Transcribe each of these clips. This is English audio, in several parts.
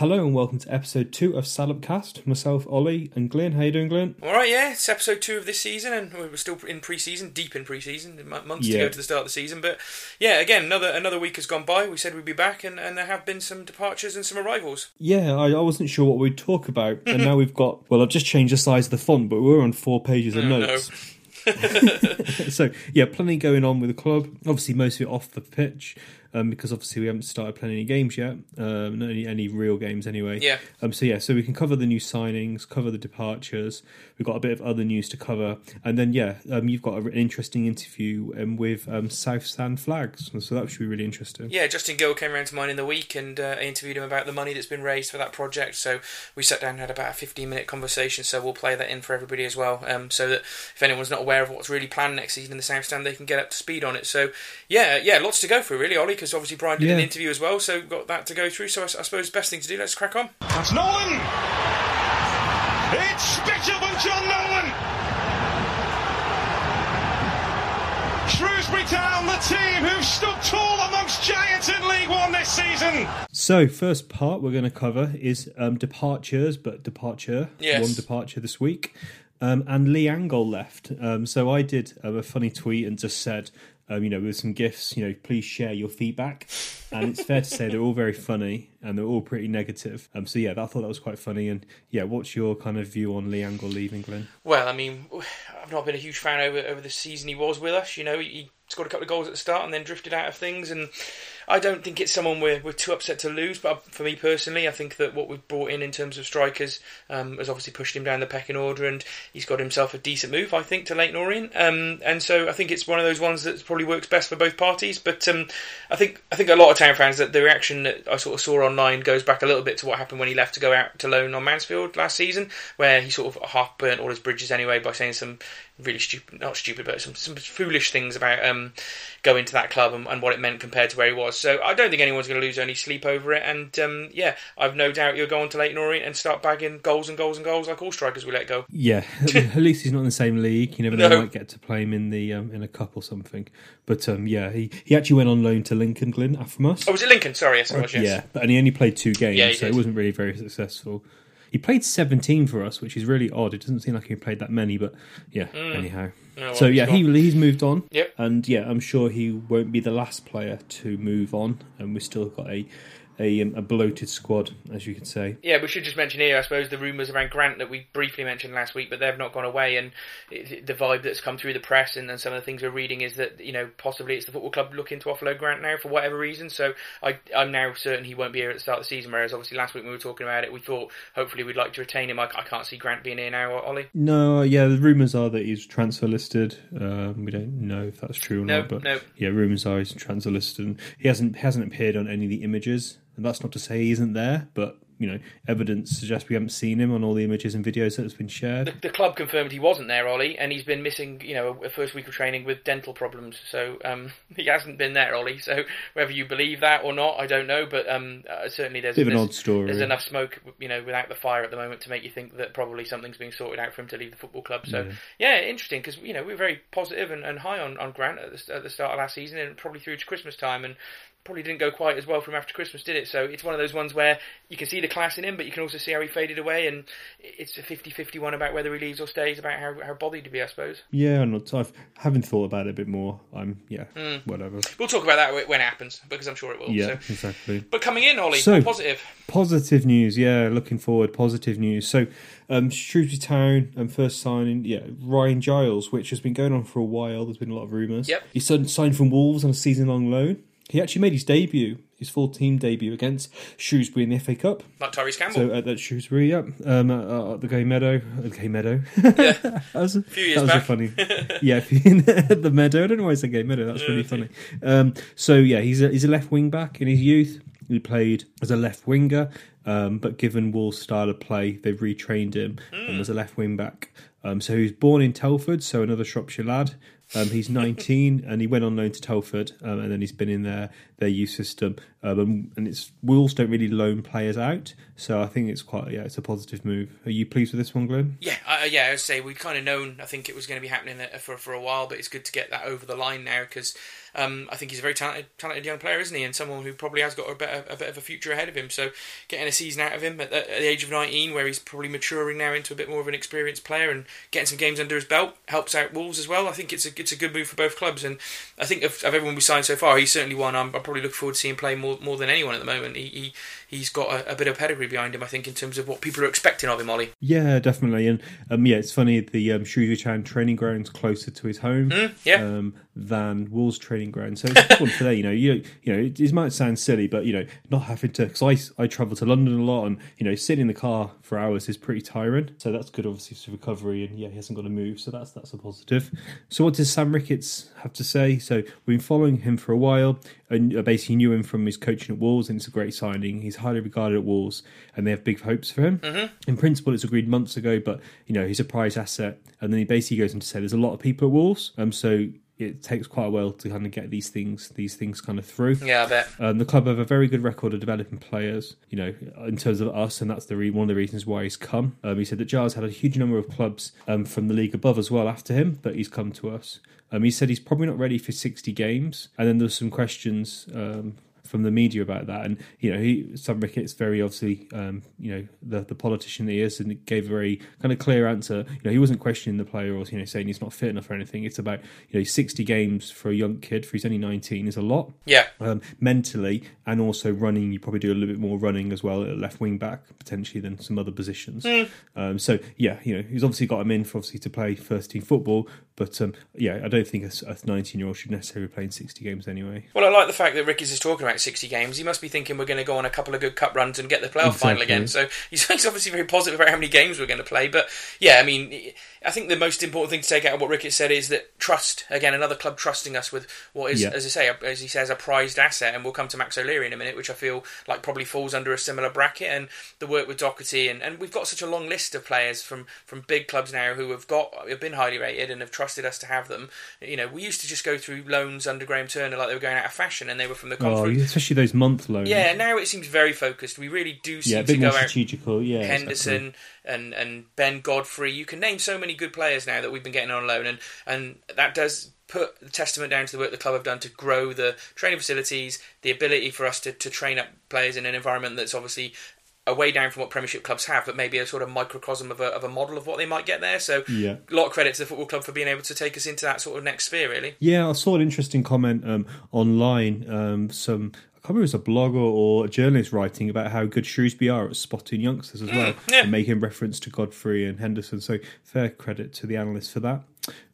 Hello and welcome to episode two of Salopcast. Myself, Ollie, and Glenn. How you doing, Glenn? All right, yeah, it's episode two of this season, and we're still in pre-season, deep in pre-season, months yeah. to go to the start of the season. But yeah, again, another another week has gone by. We said we'd be back, and, and there have been some departures and some arrivals. Yeah, I, I wasn't sure what we'd talk about, and now we've got. Well, I've just changed the size of the font, but we're on four pages of oh, notes. No. so yeah, plenty going on with the club. Obviously, most of it off the pitch um, because obviously we haven't started playing any games yet, um, not any, any real games anyway. Yeah. Um. So yeah, so we can cover the new signings, cover the departures. We've got a bit of other news to cover, and then yeah, um, you've got an interesting interview um, with um, South Stand Flags, so that should be really interesting. Yeah, Justin Gill came around to mine in the week, and uh, I interviewed him about the money that's been raised for that project. So we sat down and had about a fifteen minute conversation. So we'll play that in for everybody as well, um, so that if anyone's not aware of what's really planned next season in the South Stand, they can get up to speed on it. So yeah, yeah, lots to go through really, Ollie, because obviously Brian did yeah. an interview as well, so got that to go through. So I, I suppose best thing to do. Let's crack on. That's Nolan. It's Spitchable John Nolan. Shrewsbury Town, the team who've stood tall amongst giants in League One this season. So, first part we're going to cover is um, departures, but departure. Yes. One departure this week. Um, and Lee Angol left. Um, so I did uh, a funny tweet and just said, um, you know, with some gifts, you know, please share your feedback. And it's fair to say they're all very funny and they're all pretty negative. Um, so yeah, I thought that was quite funny. And yeah, what's your kind of view on Lee Angol leaving, Glenn? Well, I mean, I've not been a huge fan over over the season he was with us. You know, he scored a couple of goals at the start and then drifted out of things and I don't think it's someone we're, we're too upset to lose, but for me personally, I think that what we've brought in in terms of strikers um, has obviously pushed him down the pecking order, and he's got himself a decent move, I think, to Leyton Orient. Um, and so I think it's one of those ones that probably works best for both parties. But um, I think I think a lot of town fans that the reaction that I sort of saw online goes back a little bit to what happened when he left to go out to loan on Mansfield last season, where he sort of half burnt all his bridges anyway by saying some really stupid, not stupid, but some, some foolish things about um, going to that club and, and, what it meant compared to where he was. So I don't think anyone's going to lose any sleep over it. And um, yeah, I've no doubt you'll go on to Leyton Orient and start bagging goals and goals and goals like all strikers we let go. Yeah, at least he's not in the same league. You never know, no. might get to play him in the um, in a cup or something. But um, yeah, he, he actually went on loan to Lincoln Glen from us. Oh, was it Lincoln? Sorry, yes, was, yes. Yeah, but and he only played two games, yeah, so it wasn't really very successful. He played 17 for us, which is really odd. It doesn't seem like he played that many, but yeah, mm. anyhow. well, so yeah, he he's moved on. Yep. And yeah, I'm sure he won't be the last player to move on, and we've still got a a, um, a bloated squad, as you could say. Yeah, we should just mention here, I suppose, the rumours around Grant that we briefly mentioned last week, but they've not gone away. And it, the vibe that's come through the press and, and, some of the things we're reading is that you know possibly it's the football club looking to offload Grant now for whatever reason. So I, I'm now certain he won't be here at the start of the season. Whereas obviously last week we were talking about it, we thought hopefully we'd like to retain him. I, I can't see Grant being here now, Ollie. No, yeah, the rumours are that he's transfer listed. Um, we don't know if that's true or no, not, but no. yeah, rumours are he's transfer listed. And he hasn't hasn't appeared on any of the images. And that's not to say he isn't there, but you know, evidence suggests we haven't seen him on all the images and videos that has been shared. The, the, club confirmed he wasn't there, Ollie, and he's been missing, you know, a first week of training with dental problems. So um, he hasn't been there, Ollie. So whether you believe that or not, I don't know. But um, uh, certainly there's, there's, an odd story. there's enough smoke, you know, without the fire at the moment to make you think that probably something's being sorted out for him to leave the football club. So yeah, yeah interesting because you know we are very positive and, and high on, on Grant at the, at the start of last season and probably through to Christmas time and probably didn't go quite as well from after Christmas, did it? So it's one of those ones where you can see the class in him, but you can also see how he faded away, and it's a 50-50 one about whether he leaves or stays, about how, how bothered to be, I suppose. Yeah, not, I've haven't thought about it a bit more. I'm yeah, mm. whatever. We'll talk about that when it happens because I'm sure it will. Yeah, so. exactly. But coming in, Ollie, so, positive. Positive news, yeah. Looking forward, positive news. So. Um, Shrewsbury Town um, first signing, yeah, Ryan Giles, which has been going on for a while. There's been a lot of rumours. Yep. He signed from Wolves on a season-long loan. He actually made his debut his full team debut against Shrewsbury in the FA Cup. Like Tyrese Campbell. So at, at Shrewsbury, yeah, um, at, at the Gay Meadow, at Gay Meadow. Yeah, that was a few years that was back. funny. yeah, at the Meadow. I don't know why I said Gay Meadow. That's really funny. Um, so yeah, he's a, he's a left wing back in his youth. He played as a left winger, um, but given Wolves' style of play, they've retrained him mm. as a left wing back. Um, so he was born in Telford, so another Shropshire lad. Um, he's 19 and he went on loan to Telford, um, and then he's been in their their youth system. Um, and it's Wolves don't really loan players out, so I think it's quite yeah, it's a positive move. Are you pleased with this one, Glenn? Yeah, uh, yeah. I would say we'd kind of known. I think it was going to be happening for for a while, but it's good to get that over the line now because um, I think he's a very talented, talented young player, isn't he? And someone who probably has got a a bit of a future ahead of him. So getting a season out of him at the, at the age of 19, where he's probably maturing now into a bit more of an experienced player and getting some games under his belt helps out Wolves as well. I think it's a it's a good move for both clubs, and I think of, of everyone we signed so far, he's certainly one I'm, I'm probably looking forward to seeing play more more than anyone at the moment. He, he he's got a, a, bit of pedigree behind him, I think, in terms of what people are expecting of him, Ollie. Yeah, definitely. And um, yeah, it's funny the um, Shrewsbury Town training ground's closer to his home mm, yeah. um, than Wolves training ground. So it's good for there. You know, you you know, it, it, might sound silly, but you know, not having to because I I travel to London a lot, and you know, sitting in the car for hours is pretty tiring. So that's good, obviously, for recovery. And yeah, he hasn't got to move, so that's that's a positive. So what does Sam Ricketts have to say? So we've been following him for a while, and uh, basically knew him from his coaching at Wolves, and it's a great signing. He's highly regarded at Wolves, and they have big hopes for him. Mm-hmm. In principle, it's agreed months ago, but you know he's a prize asset. And then he basically goes on to say there's a lot of people at Wolves, um, so it takes quite a while to kind of get these things these things kind of through. Yeah, I bet. Um, the club have a very good record of developing players, you know, in terms of us, and that's the re- one of the reasons why he's come. Um, he said that Giles had a huge number of clubs um, from the league above as well after him, but he's come to us. Um, he said he's probably not ready for 60 games, and then there's some questions um, from the media about that. And you know, he Sam Ricketts very obviously, um, you know, the the politician he is, and gave a very kind of clear answer. You know, he wasn't questioning the player or you know saying he's not fit enough or anything. It's about you know, sixty games for a young kid, for he's only nineteen, is a lot. Yeah. Um, mentally and also running, you probably do a little bit more running as well at left wing back potentially than some other positions. Mm. Um, so yeah, you know, he's obviously got him in for obviously to play first team football, but um, yeah, I don't think a nineteen year old should necessarily be playing sixty games anyway. Well, I like the fact that Ricketts is talking about 60 games, he must be thinking we're going to go on a couple of good cup runs and get the playoff Exactly. final again. So he's, he's obviously very positive about how many games we're going to play. But yeah, I mean, I think the most important thing to take out of what Ricketts said is that trust. Again, another club trusting us with what is, Yeah. as I say, as he says, a prized asset. And we'll come to Max O'Leary in a minute, which I feel like probably falls under a similar bracket. And the work with Docherty, and, and we've got such a long list of players from, from big clubs now who have got have been highly rated and have trusted us to have them. You know, we used to just go through loans under Graham Turner like they were going out of fashion, and they were from the Oh, conference. Especially those month loans. Yeah, now it seems very focused. We really do seem yeah, a to bit go more out. strategical. Yeah, Henderson and, and Ben Godfrey. You can name so many good players now that we've been getting on loan, and, and that does put the testament down to the work the club have done to grow the training facilities, the ability for us to, to train up players in an environment that's obviously away down from what Premiership clubs have, but maybe a sort of microcosm of a, of a model of what they might get there. So, Yeah. a lot of credit to the football club for being able to take us into that sort of next sphere, really. Yeah, I saw an interesting comment um, online. Um, some I can't remember if it was a blogger or a journalist writing about how good Shrewsbury are at spotting youngsters as well, yeah. and making reference to Godfrey and Henderson. So fair credit to the analyst for that.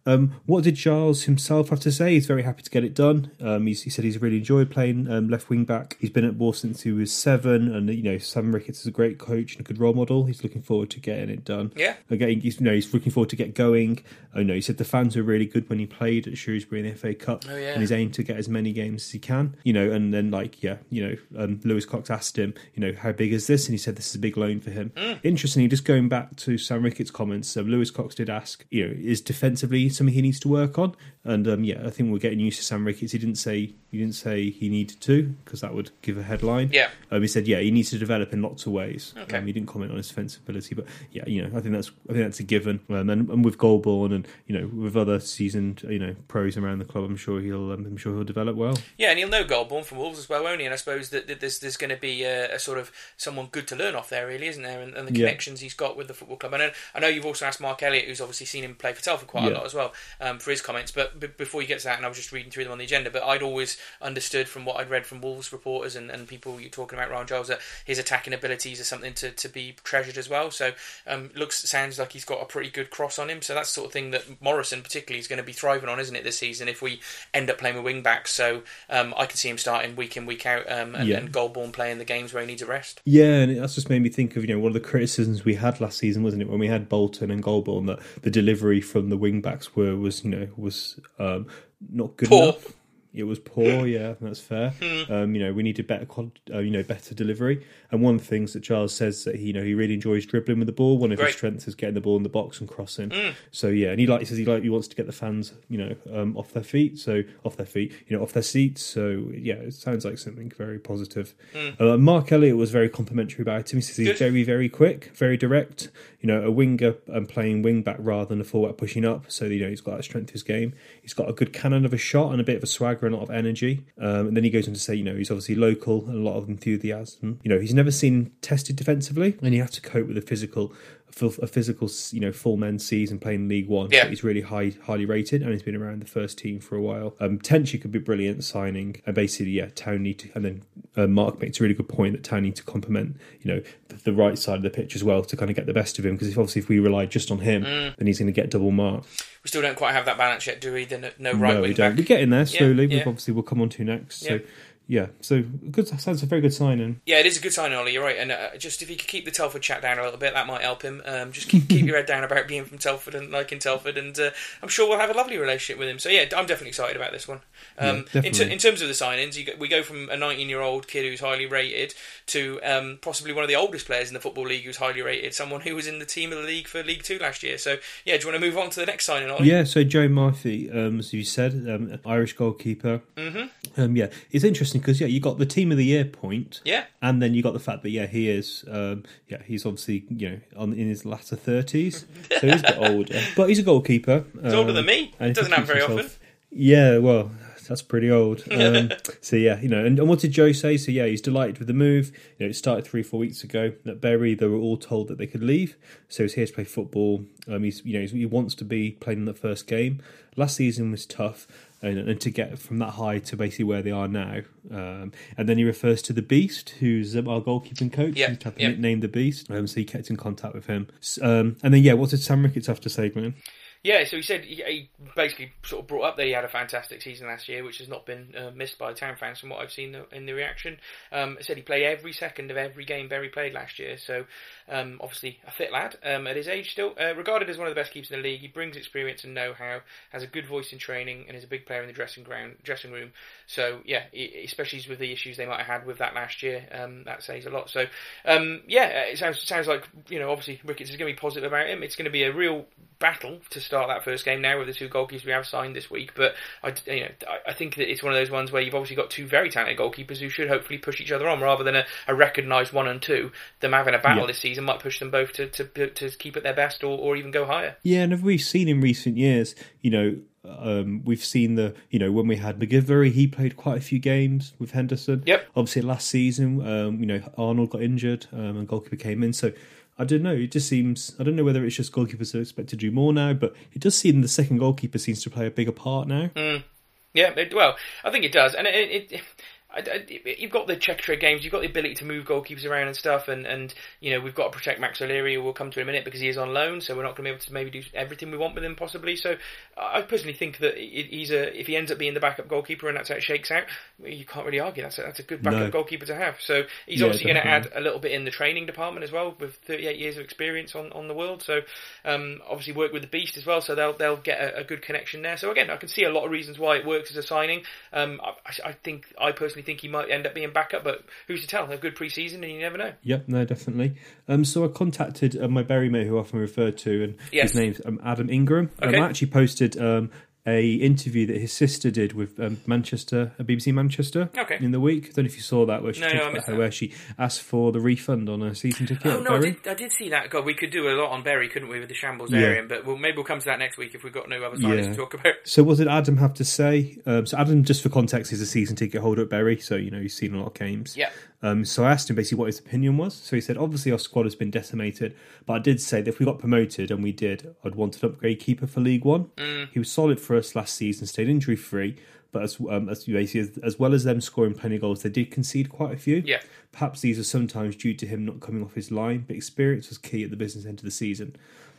Um, what did Giles himself have to say? He's very happy to get it done. Um, he's, he said he's really enjoyed playing um, left wing back. He's been at Wolves since he was seven, and you know Sam Ricketts is a great coach and a good role model. He's looking forward to getting it done. Yeah. Again, he's, you know, he's looking forward to get going. I know he said the fans were really good when he played at Shrewsbury in the FA Cup, Oh, yeah. and he's aimed to get as many games as he can. You know, and then like yeah, you know, um, Lewis Cox asked him, you know, how big is this, and he said this is a big loan for him. Hmm. Interestingly, just going back to Sam Ricketts' comments, um, Lewis Cox did ask, you know, is defensively something he needs to work on? And um, yeah, I think we're getting used to Sam Ricketts. He didn't say he didn't say he needed to because that would give a headline. Yeah. Um, he said, yeah, he needs to develop in lots of ways. Okay. Um, he didn't comment on his defensive ability, but yeah, you know, I think that's I think that's a given. Um, and, and with Golbourne and you know with other seasoned you know pros around the club, I'm sure he'll um, I'm sure he'll develop well. Yeah, and he'll know Golbourne from Wolves as well, won't he? And I suppose that, that there's there's going to be a, a sort of someone good to learn off there, really, isn't there? And, and the Yeah. connections he's got with the football club. And I, I know you've also asked Mark Elliott, who's obviously seen him play for Telford quite a lot as well, um, for his comments. But b- before you get to that, and I was just reading through them on the agenda, but I'd always understood from what I'd read from Wolves reporters and, and people you're talking about, Ryan Giles, that his attacking abilities are something to, to be treasured as well. So um, looks sounds like he's got a pretty good cross on him. So that's the sort of thing that Morrison particularly is going to be thriving on, isn't it, this season? If we end up playing with wing backs, so um, I can see him starting week in week out, um, and, Yeah. and Golbourne playing the games where he needs a rest. Yeah, and that's just made me think of you know one of the criticisms we had last season, wasn't it, when we had Bolton and Golbourne that the delivery from the wing backs were was you know was um, not good Poor. enough. It was poor, yeah, that's fair. Um, you know, we needed better, uh, you know, better delivery. And one of the things that Charles says that he, you know, he really enjoys dribbling with the ball. One of Great. his strengths is getting the ball in the box and crossing. So yeah, and he like he says he like he wants to get the fans, you know, um, off their feet. So off their feet, you know, off their seats. So yeah, it sounds like something very positive. Uh, Mark Elliott was very complimentary about him. He says he's Good. very, very quick, very direct. You know, a winger and playing wing back rather than a fullback pushing up. So you know, he's got that strength to his game. He's got a good cannon of a shot and a bit of a swagger and a lot of energy. Um, and then he goes on to say, you know, he's obviously local and a lot of enthusiasm. You know, he's never seen tested defensively, and you have to cope with the physical a physical, you know, full men's season playing League One. Yeah. he's really high, highly rated, and he's been around the first team for a while. Um, Tenchi could be brilliant signing, and basically, yeah, Town need to, and then uh, Mark makes a really good point that Town need to complement, you know, the, the, right side of the pitch as well to kind of get the best of him. Because if obviously if we rely just on him, mm. then he's going to get double mark. We still don't quite have that balance yet, do we? The no right no, we don't. back. We're getting there slowly. Yeah, yeah. Obviously, we'll come on to next. So yeah, so good. Sounds a very good signing. Yeah, it is a good signing, Ollie. You're right, and uh, just if you could keep the Telford chat down a little bit, that might help him. Um, just keep, keep your head down about being from Telford and liking Telford, and uh, I'm sure we'll have a lovely relationship with him. So yeah, I'm definitely excited about this one. Um, yeah, in, in, terms of the signings, go, we go from a 19 year old kid who's highly rated to um, possibly one of the oldest players in the football league who's highly rated, someone who was in the team of the league for League Two last year. So yeah, do you want to move on to the next signing, Ollie? Yeah, so Joe Murphy, um, as you said, um, Irish goalkeeper. Mm-hmm. Um, yeah, it's interesting because yeah, you got the team of the year point. Yeah. And then you got the fact that yeah, he is um, yeah, he's obviously you know on in his latter thirties, so he's a bit older, but he's a goalkeeper. He's older than me. and Doesn't happen very himself- often. Yeah, well, that's pretty old. Um, so yeah, you know, and, and what did Joe say? So yeah, he's delighted with the move. You know, it started three, four weeks ago. At Bury, they were all told that they could leave. So he's here to play football. Um, he's you know he's, he wants to be playing in the first game. Last season was tough. And, and to get from that high to basically where they are now, um, and then he refers to the Beast, who's um, our goalkeeping coach. Yeah, He's had the yeah. nickname the Beast, um, so he kept in contact with him. Um, and then yeah, what did Sam Ricketts have to say, man? Yeah, so he said he, he basically sort of brought up that he had a fantastic season last year, which has not been uh, missed by town fans from what I've seen in the reaction. Um, said he played every second of every game Bury played last year, so um, obviously a fit lad um, at his age still. Uh, regarded as one of the best keepers in the league, he brings experience and know-how, has a good voice in training, and is a big player in the dressing ground, dressing room. So yeah, especially with the issues they might have had with that last year, um, that says a lot. So um, yeah, it sounds sounds like you know obviously Ricketts is going to be positive about him. It's going to be a real battle to start that first game now with the two goalkeepers we have signed this week. But I, you know, I, I think that it's one of those ones where you've obviously got two very talented goalkeepers who should hopefully push each other on rather than a, a recognised one and two. Them having a battle Yeah. this season might push them both to, to, to keep at their best or, or even go higher. Yeah, and have we seen in recent years, you know, um, we've seen the, you know, when we had MacGillivray, he played quite a few games with Henderson. Yep. Obviously, last season, um, you know, Arnold got injured um, and goalkeeper came in. So I don't know. It just seems, I don't know whether it's just goalkeepers are expected to do more now, but it does seem the second goalkeeper seems to play a bigger part now. Yeah, it, well, I think it does, and it, it, it I, I, you've got the Checkatrade games, you've got the ability to move goalkeepers around and stuff, and, and you know we've got to protect Max O'Leary, who we'll come to in a minute because he is on loan, so we're not going to be able to maybe do everything we want with him possibly. So I personally think that he's a if he ends up being the backup goalkeeper and that's how it shakes out, you can't really argue that's a, that's a good backup No. goalkeeper to have. So he's Yeah, obviously going to add a little bit in the training department as well, with 38 years of experience on, on the world. So um, obviously work with the Beast as well, so they'll they'll get a, a good connection there. So again, I can see a lot of reasons why it works as a signing. Um, I, I think I personally think he might end up being backup, but who's to tell? A good pre-season, and you never know. Yep, no, definitely. Um, so I contacted uh, my Bury mate, who I often referred to, and Yes. his name's um, Adam Ingram. Okay. Um, I actually posted um, a interview that his sister did with um, Manchester, uh, BBC Manchester, Okay. in the week. I don't know if you saw that, where she No, no, about how where she asked for the refund on a season ticket. Oh no, I did, I did see that. God, we could do a lot on Bury, couldn't we, with the shambles Yeah. area? But we'll, maybe we'll come to that next week if we've got no other signings Yeah. to talk about. So what did Adam have to say? Um, so Adam, just for context, is a season ticket holder at Bury, so you know he's seen a lot of games. Yeah. Um, so I asked him basically what his opinion was. So he said, obviously our squad has been decimated, but I did say that if we got promoted, and we did, I'd want an upgrade keeper for League One. Mm. He was solid for us last season, stayed injury free, but as um, as, as as well as them scoring plenty of goals, they did concede quite a few. Yeah. Perhaps these are sometimes due to him not coming off his line, but experience was key at the business end of the season.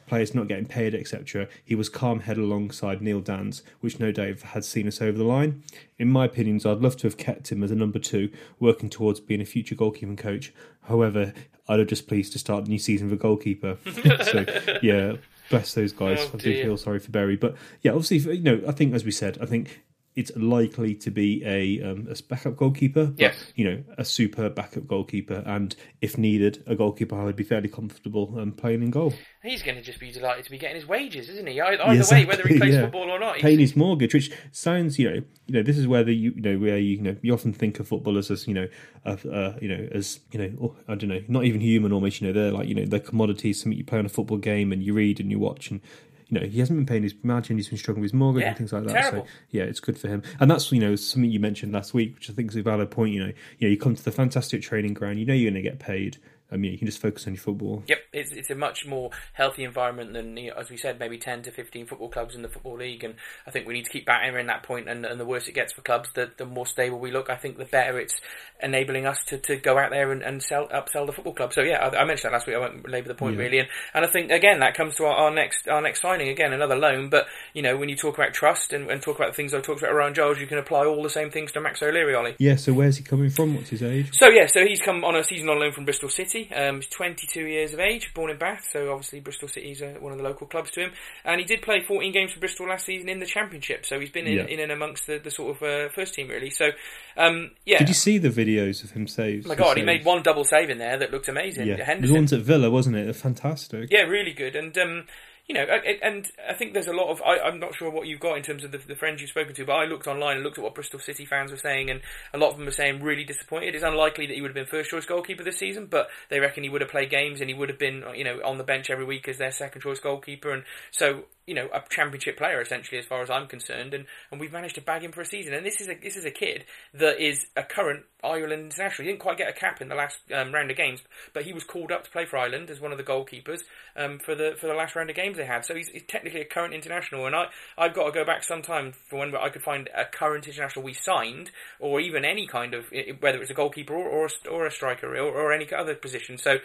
Players not getting paid, etc. He was calm head alongside Neil Danns, which no doubt had seen us over the line. In my opinions, I'd love to have kept him as a number two, working towards being a future goalkeeping coach. However, I'd have just pleased to start the new season with a goalkeeper. so, yeah, bless those guys. Oh, I do feel sorry for Barry, but yeah, obviously, you know, I think as we said, I think it's likely to be a um, a backup goalkeeper. Yes. you know, a super backup goalkeeper, and if needed, a goalkeeper I would be fairly comfortable um, playing in goal. He's going to just be delighted to be getting his wages, isn't he? Either way, Exactly, whether he plays yeah. football or not. he's- Paying his mortgage, which sounds, you know, you know, this is where the you, you know where you, you know you often think of footballers as you know, of, uh, you know, as you know, oh, I don't know, not even human almost. You know, they're like you know, they're commodities. Something you play on a football game and you read and you watch and you know he hasn't been paying his margin. He's been struggling with his mortgage Yeah, and things like that. terrible. So yeah, it's good for him. And that's you know something you mentioned last week, which I think is a valid point. You know, you know, you come to the fantastic training ground. You know you're going to get paid. I mean, you can just focus on your football. Yep, it's, it's a much more healthy environment than, you know, as we said, maybe 10 to 15 football clubs in the Football League. And I think we need to keep battering that point, and, and the worse it gets for clubs, the, the more stable we look. I think the better it's enabling us to, to go out there and, and sell upsell the football club. So yeah, I, I mentioned that last week. I won't labour the point Yeah. really. And, and I think, again, that comes to our, our next our next signing. Again, another loan. But, you know, when you talk about trust and, and talk about the things I talked about Ryan Giles, you can apply all the same things to Max O'Leary, Ollie. Yeah. So where's he coming from? What's his age? So yeah, so he's come on a season on loan from Bristol City. Um, he's 22 years of age, born in Bath, so obviously Bristol City's uh, one of the local clubs to him. And he did play 14 games for Bristol last season in the Championship, so he's been in, Yeah. in and amongst the, the sort of uh, first team really. So um, yeah, Did you see the videos of him saves? oh my God, he made one double save in there that looked amazing. Yeah, was ones at Villa, wasn't it? They're fantastic. Yeah, really good. And um, you know, and I think there's a lot of. I, I'm not sure what you've got in terms of the, the friends you've spoken to, but I looked online and looked at what Bristol City fans were saying, and a lot of them were saying really disappointed. It's unlikely that he would have been first choice goalkeeper this season, but they reckon he would have played games and he would have been, you know, on the bench every week as their second choice goalkeeper. And so, you know, a championship player essentially, as far as I'm concerned. And, and we've managed to bag him for a season. And this is a this is a kid that is a current Ireland international. He didn't quite get a cap in the last um, round of games, but he was called up to play for Ireland as one of the goalkeepers um, for the for the last round of games they had. So he's, he's technically a current international, and I I've got to go back sometime for when I could find a current international we signed, or even any kind of whether it's a goalkeeper or or a, or a striker or, or any other position. So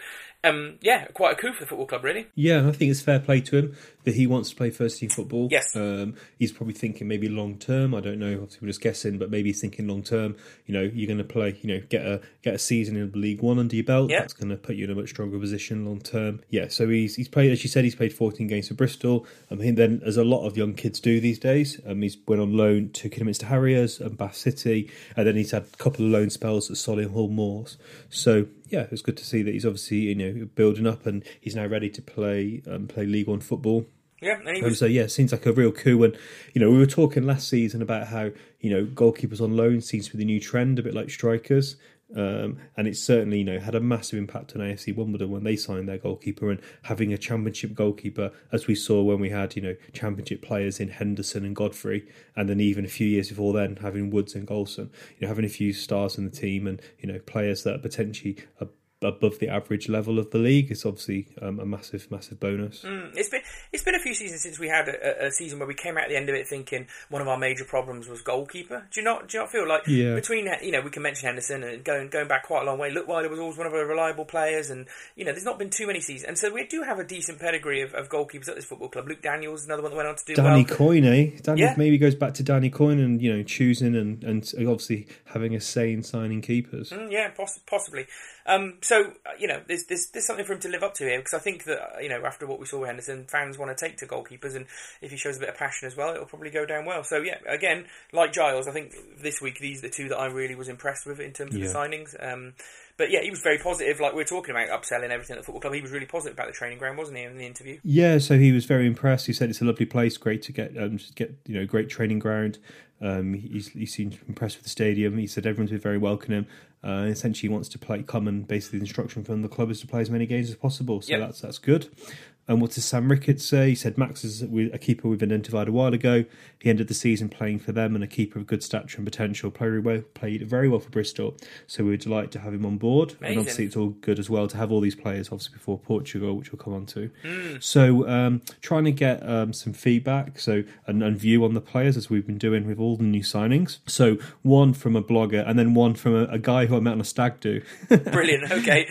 um, yeah, quite a coup for the football club, really. Yeah, I think it's fair play to him that he wants to play first team football. Yes. Um, he's probably thinking maybe long term. I don't know. Obviously, we're just guessing, but maybe he's thinking long term. You know, you're going to play. You know, get a get a season in League One under your belt. Yeah. That's going to put you in a much stronger position long term. Yeah. So he's he's played as you said. He's played 14 games for Bristol. I mean, then as a lot of young kids do these days. Um, he's went on loan to Kidderminster Harriers and Bath City, and then he's had a couple of loan spells at Solihull Moors. So yeah, it was good to see that he's obviously you know building up and he's now ready to play um, play League One football. Yeah, and Um, was so yeah, seems like a real coup. And you know, we were talking last season about how you know goalkeepers on loan seems to be the new trend, a bit like strikers. Um, and it certainly you know had a massive impact on AFC Wimbledon when they signed their goalkeeper and having a championship goalkeeper, as we saw when we had you know championship players in Henderson and Godfrey, and then even a few years before then having Woods and Golson, you know having a few stars in the team and you know players that are potentially ab- above the average level of the league is obviously um, a massive massive bonus. Mm, it's been it's been a few seasons since we had a, a, season where we came out at the end of it thinking one of our major problems was goalkeeper. Do you not do you not feel like Yeah. between you know we can mention Henderson and going going back quite a long way. Look, Wilder was always one of our reliable players, and you know there's not been too many seasons, and so we do have a decent pedigree of, of goalkeepers at this football club. Luke Daniels, another one that went on to do Danny well. Coyne, eh? Danny Yeah. maybe goes back to Danny Coyne and you know choosing and and obviously having a say in signing keepers. Mm, yeah, poss- possibly. Um, so uh, you know, there's, there's there's something for him to live up to here because I think that uh, you know after what we saw with Henderson, fans want to take to goalkeepers, and if he shows a bit of passion as well, it'll probably go down well. So yeah, again, like Giles, I think this week these are the two that I really was impressed with in terms of Yeah. the signings. Um, but yeah, he was very positive. Like we we're talking about upselling everything at the football club, he was really positive about the training ground, wasn't he, in the interview? Yeah, so he was very impressed. He said it's a lovely place, great to get um, get you know great training ground. Um, he's, he seemed impressed with the stadium. He said everyone's been very welcoming. Uh, essentially, he wants to play. Come and basically, the instruction from the club is to play as many games as possible. So Yep. that's that's good. And what does Sam Ricketts say? He said Max is a keeper we've identified a while ago. He ended the season playing for them and a keeper of good stature and potential. Played well, played very well for Bristol. So we we're delighted to have him on board. Amazing. And obviously, it's all good as well to have all these players, obviously before Portugal, which we'll come on to. Hmm. So um, trying to get um, some feedback, so and, and view on the players as we've been doing with all the new signings. So one from a blogger, and then one from a, a guy who I met on a stag do. Brilliant. Okay.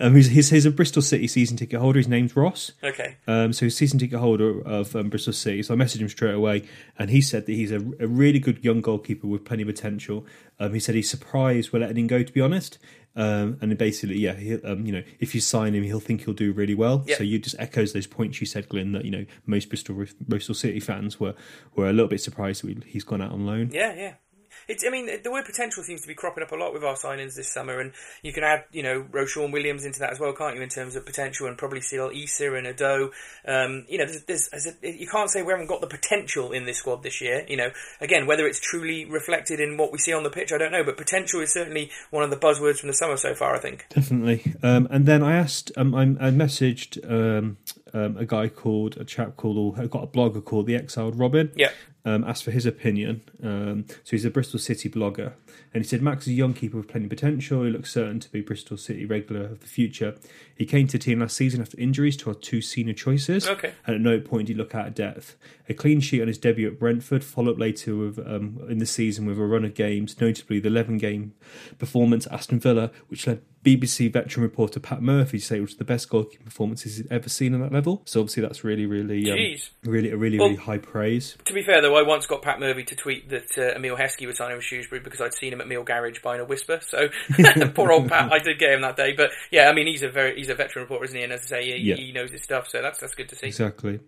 Um, he's, he's, he's a Bristol City season ticket holder. His name's Ross. Okay. Um, so he's season ticket holder of um, Bristol City. So I messaged him straight away, and he said that he's a, a really good young goalkeeper with plenty of potential. Um, he said he's surprised we're letting him go, to be honest. Um, and basically, yeah, he, um, you know, if you sign him, he'll think he'll do really well. Yeah. So you just echoes those points you said, Glenn, that you know most Bristol Bristol City fans were were a little bit surprised that we, he's gone out on loan. Yeah, yeah. It's, I mean, the word potential seems to be cropping up a lot with our signings this summer, and you can add, you know, Ro-Shaun Williams into that as well, can't you? In terms of potential, and probably still Eisa and Ado. Um, you know, there's, there's, there's a, you can't say we haven't got the potential in this squad this year. You know, again, whether it's truly reflected in what we see on the pitch, I don't know, but potential is certainly one of the buzzwords from the summer so far. I think. Definitely. Um, and then I asked, um, I, I messaged um, a guy called a chap called or got a blogger called the Exiled Robin. Yeah. Um, asked for his opinion. Um, so he's a Bristol City blogger, and he said Max is a young keeper with plenty of potential. He looks certain to be Bristol City regular of the future. He came to the team last season after injuries to our two senior choices, Okay. and at no point did he look out of depth. A clean sheet on his debut at Brentford, followed up later with um, in the season with a run of games, notably the 11 game performance at Aston Villa, which led BBC veteran reporter Pat Murphy to say it was the best goalkeeping performances he's ever seen on that level. So obviously that's really, really, um, really, a really, Well- really high praise. To be fair, though, I once got Pat Murphy to tweet that uh, Emile Heskey was signing with Shrewsbury because I'd seen him at Mill Garage buying a Whisper. So poor old Pat, I did get him that day. But yeah, I mean, he's a very he's a veteran reporter, isn't he? And as I say, he, Yeah. he knows his stuff. So that's that's good to see. Exactly.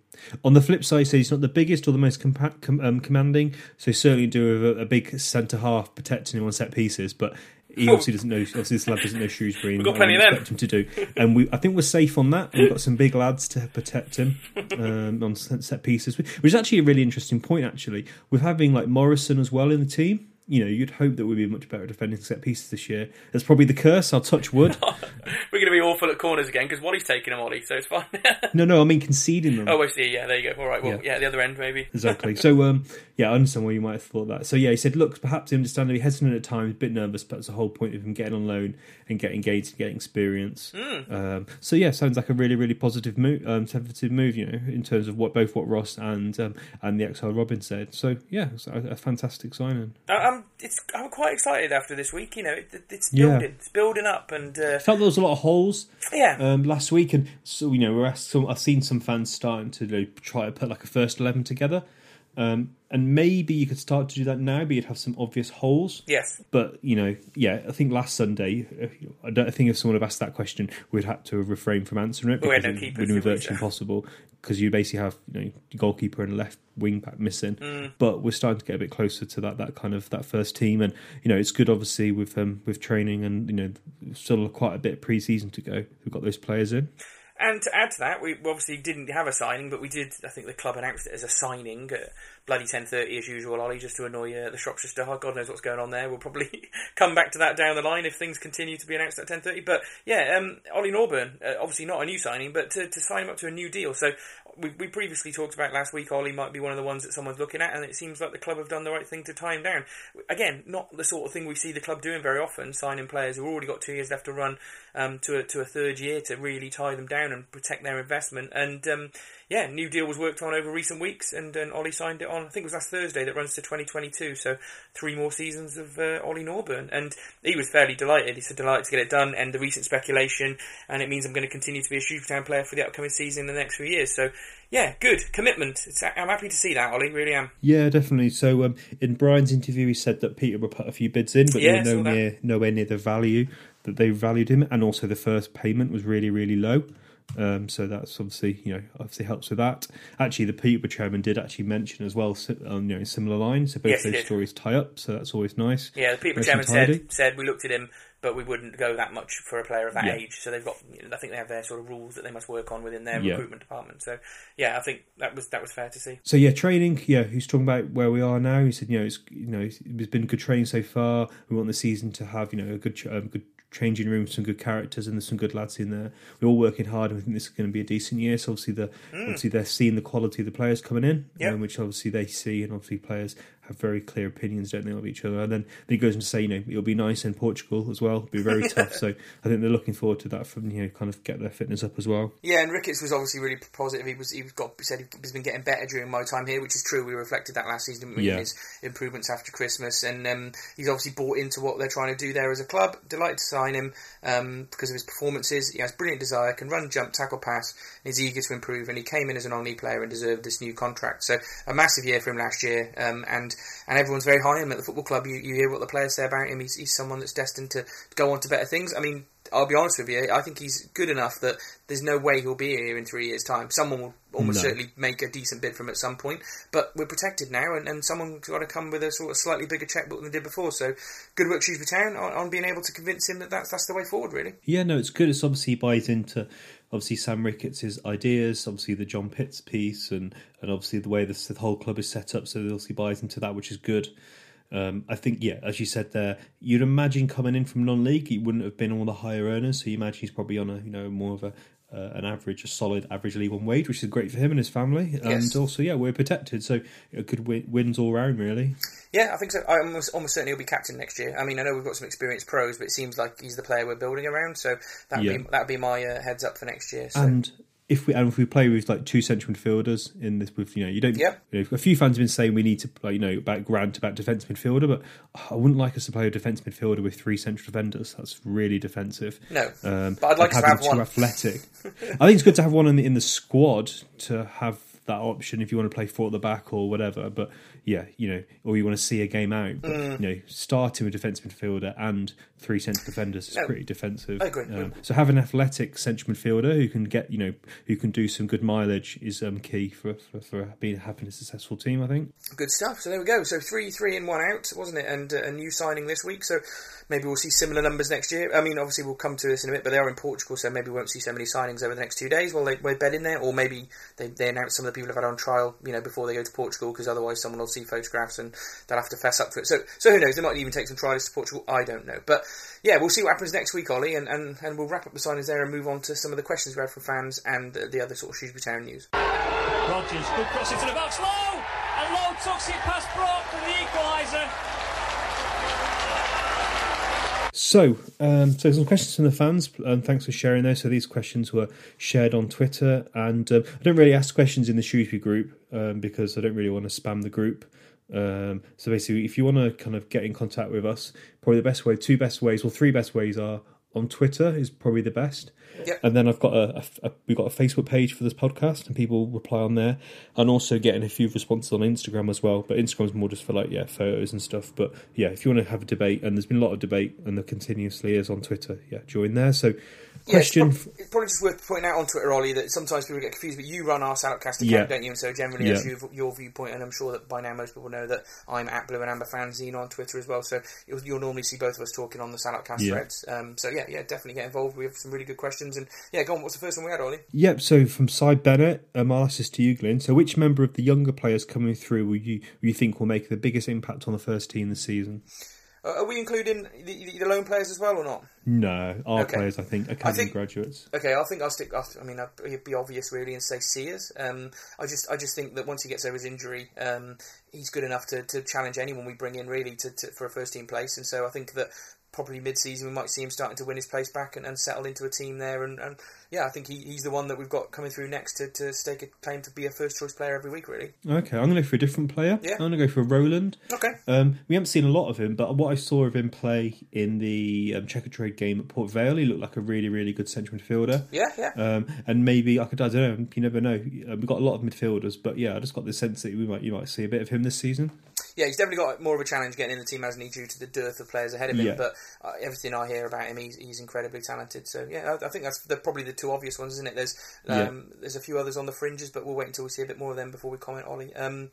On the flip side, he said he's not the biggest or the most compa- com- um, commanding, so certainly do a, a big centre half protecting him on set pieces, but. He Oh. obviously doesn't know. Obviously, this lad doesn't know Shrewsbury. We've got plenty of them. him to do, and we. I think we're safe on that. We've got some big lads to protect him um, on set set pieces, which is actually a really interesting point. Actually, with having like Morrison as well in the team, you know, you'd hope that we'd be much better defending set pieces this year. That's probably the curse. I'll touch wood. We're going to be awful at corners again because Whalley's taking them, Ollie, so it's fine. no, no, I mean conceding them. oh, I see. Yeah, there you go. All right. Well, Yeah. yeah, the other end maybe. Exactly. So, um, yeah, I understand why you might have thought that. So, yeah, he said, look, perhaps understandably hesitant at times, a bit nervous, but that's the whole point of him getting on loan and getting engaged and getting experience. Um, so, yeah, sounds like a really, really positive move, um, positive move, you know, in terms of what both what Ross and um, and the Exile Robin said. So, yeah, it's a, a fantastic signing. I'm it's I'm quite excited after this week. You know, it, it's Yeah. building, it's building up, and uh, Felt there was a lot of holes yeah, um, last week, and so you know, we're asked some, I've seen some fans starting to you know, try to put like a first eleven together, um, and maybe you could start to do that now, but you'd have some obvious holes. yes, But you know, yeah, I think last Sunday, I don't I think if someone had asked that question, we'd have to have refrained from answering it We had because no it keepers, would did virtually impossible. Because you basically have you know goalkeeper and left wing back missing. Mm. But we're starting to get a bit closer to that that kind of that first team, and you know it's good obviously with um with training and you know still quite a bit of pre-season to go. We've got those players in. And to add to that, we obviously didn't have a signing, but we did. I think the club announced it as a signing at bloody ten thirty as usual, Ollie, just to annoy uh, the Shropshire Star. God knows what's going on there. We'll probably come back to that down the line if things continue to be announced at ten thirty. But yeah, um, Ollie Norburn, uh, obviously not a new signing, but to, to sign him up to a new deal. So we, we previously talked about last week. Ollie might be one of the ones that someone's looking at, and it seems like the club have done the right thing to tie him down. Again, not the sort of thing we see the club doing very often, signing players who've already got two years left to run um, to a, to a third year to really tie them down and protect their investment. And um, yeah, new deal was worked on over recent weeks, and, and Ollie signed it on. I think it was last Thursday that runs to 2022. So three more seasons of uh, Ollie Norburn, and he was fairly delighted. He said delighted to get it done, and the recent speculation, and it means I'm going to continue to be a Shrewsbury Town player for the upcoming season in the next few years. So yeah, good commitment. It's, I'm happy to see that, Ollie. Really am. Yeah, definitely. So um, in Brian's interview, he said that Peterborough put a few bids in, but Yeah, they were no near, nowhere near the value that they valued him, and also the first payment was really, really low. Um, so that's obviously you know obviously helps with that. Actually, the Peterborough chairman did actually mention as well, um, you know, similar lines. So both Yes, those stories tie up, so that's always nice. Yeah, the people Nice chairman said said we looked at him, but we wouldn't go that much for a player of that Yeah. age. So they've got, you know, I think they have their sort of rules that they must work on within their Yeah. recruitment department. So yeah, I think that was that was fair to see. So yeah, training. Yeah, he's talking about where we are now. He said, you know, it's you know, it's it's been good training so far. We want the season to have you know a good um, good changing room, some good characters, and there's some good lads in there. We're all working hard, and we think this is going to be a decent year. So obviously, the obviously they're seeing the quality of the players coming in, Yep. um, which obviously they see, and obviously players have very clear opinions, don't they, of each other. And then, he goes on to say, you know, it'll be nice in Portugal as well. It'll be very tough. So I think they're looking forward to that from you know, kind of get their fitness up as well. Yeah, and Ricketts was obviously really positive. He was he got he said he's been getting better during my time here, which is true. We reflected that last season in Yeah. his improvements after Christmas, and um, he's obviously bought into what they're trying to do there as a club. Delighted to sign him um, because of his performances. He has brilliant desire, can run, jump, tackle, pass, and is eager to improve. And he came in as an on-league player and deserved this new contract. So a massive year for him last year, um, and and everyone's very high on him at the football club. You, you hear what the players say about him. He's, he's someone that's destined to go on to better things. I mean. I'll be honest with you. I think he's good enough that there's no way he'll be here in three years' time. Someone will almost No. certainly make a decent bid from him at some point, but we're protected now, and, and someone's got to come with a sort of slightly bigger checkbook than they did before. So, good work, Shrewsbury Town, on, on being able to convince him that that's, that's the way forward. Really, Yeah, no, it's good. It's obviously he buys into obviously Sam Ricketts' ideas, obviously the John Pitts piece, and and obviously the way this, the whole club is set up. So he obviously buys into that, which is good. Um, I think, yeah, as you said there, you'd imagine coming in from non-league, he wouldn't have been all the higher earners. So you imagine he's probably on a you know more of a uh, an average, a solid average League One wage, which is great for him and his family. And also, yeah, we're protected, so uh, good wi- wins all round, really. Yeah, I think so. I almost, almost certainly he'll be captain next year. I mean, I know we've got some experienced pros, but it seems like he's the player we're building around. So that'd Yeah. be that'd be my uh, heads up for next year. So. And if we and if we play with like two central midfielders in this, with you know, you don't. Yeah. You know, a few fans have been saying we need to play, you know, about Grant about defence midfielder, but I wouldn't like us to play a defence midfielder with three central defenders. That's really defensive. No, um, but I'd like to have one. athletic. I think it's good to have one in the, in the squad to have that option if you want to play four at the back or whatever. But yeah, you know, or you want to see a game out. But, Mm. You know, starting with defence midfielder and three central defenders is No, pretty defensive. I agree. Um, so have an athletic central midfielder who can get you know who can do some good mileage is um, key for, for for being having a successful team. I think. Good stuff. So there we go. So three, three and one out, wasn't it? And uh, a new signing this week. So maybe we'll see similar numbers next year. I mean, obviously we'll come to this in a bit, but they are in Portugal, so maybe we won't see so many signings over the next two days while they we're bedding there, or maybe they, they announce some of the people have had on trial, you know, before they go to Portugal, because otherwise someone will see photographs and they'll have to fess up to it. So so who knows? They might even take some trialists to Portugal. I don't know, but yeah, we'll see what happens next week, Ollie, and, and, and we'll wrap up the signings there and move on to some of the questions we had from fans and the, the other sort of Shrewsbury Town news. Rogers, good cross into the box, Low! And Low tucks it past Brock for the equaliser. So, um, so some questions from the fans, and thanks for sharing those. So these questions were shared on Twitter, and um, I don't really ask questions in the Shrewsbury group um, because I don't really want to spam the group. Um, so basically, if you want to kind of get in contact with us, probably the best way, two best ways, or three best ways are on Twitter is probably the best. Yep. And then I've got a, a, a we've got a Facebook page for this podcast, and people reply on there, and also getting a few responses on Instagram as well. But Instagram's more just for like yeah photos and stuff. But yeah, if you want to have a debate, and there's been a lot of debate, and there continuously is on Twitter, yeah, join there. So, Yeah, it's, question, it's probably just worth pointing out on Twitter, Ollie, that sometimes people get confused, but you run our Salopcast account, Yeah. don't you? And so generally Yeah. that's your, your viewpoint, and I'm sure that by now most people know that I'm at Blue and Amber Fanzine on Twitter as well, so you'll, you'll normally see both of us talking on the Salopcast Yeah. threads. Um, so yeah, yeah, definitely get involved. We have some really good questions, and yeah, go on, what's the first one we had, Ollie? Yep. So from Cy Bennett, um, I'll ask this to you, Glenn. So, which member of the younger players coming through will you will you think will make the biggest impact on the first team this season? Uh, are we including the, the, the loan players as well or not? No, our Okay. players, I think, academy think- graduates. Okay, I think I'll stick. I'll, I mean, it'd be obvious really, and say Sears. Um, I just, I just think that once he gets over his injury, um, he's good enough to, to challenge anyone we bring in really to, to for a first team place. And so I think that probably mid season we might see him starting to win his place back and, and settle into a team there. And, and yeah, I think he, he's the one that we've got coming through next to, to stake a claim to be a first choice player every week. Really. Okay, I'm going to go for a different player. Yeah. I'm going to go for Roland. Okay. Um, we haven't seen a lot of him, but what I saw of him play in the um, Checkatrade game at Port Vale, he looked like a really, really good central midfielder. Yeah, yeah. Um, and maybe I could, I don't know, you never know. Uh, We've got a lot of midfielders, but yeah, I just got the sense that we might, you might see a bit of him this season. Yeah, he's definitely got more of a challenge getting in the team, hasn't he, due to the dearth of players ahead of him. Yeah. But uh, everything I hear about him, he's, he's incredibly talented. So yeah, I, I think that's the, probably the two obvious ones, isn't it? There's um, there's a few others on the fringes, but we'll wait until we see a bit more of them before we comment, Ollie. Um,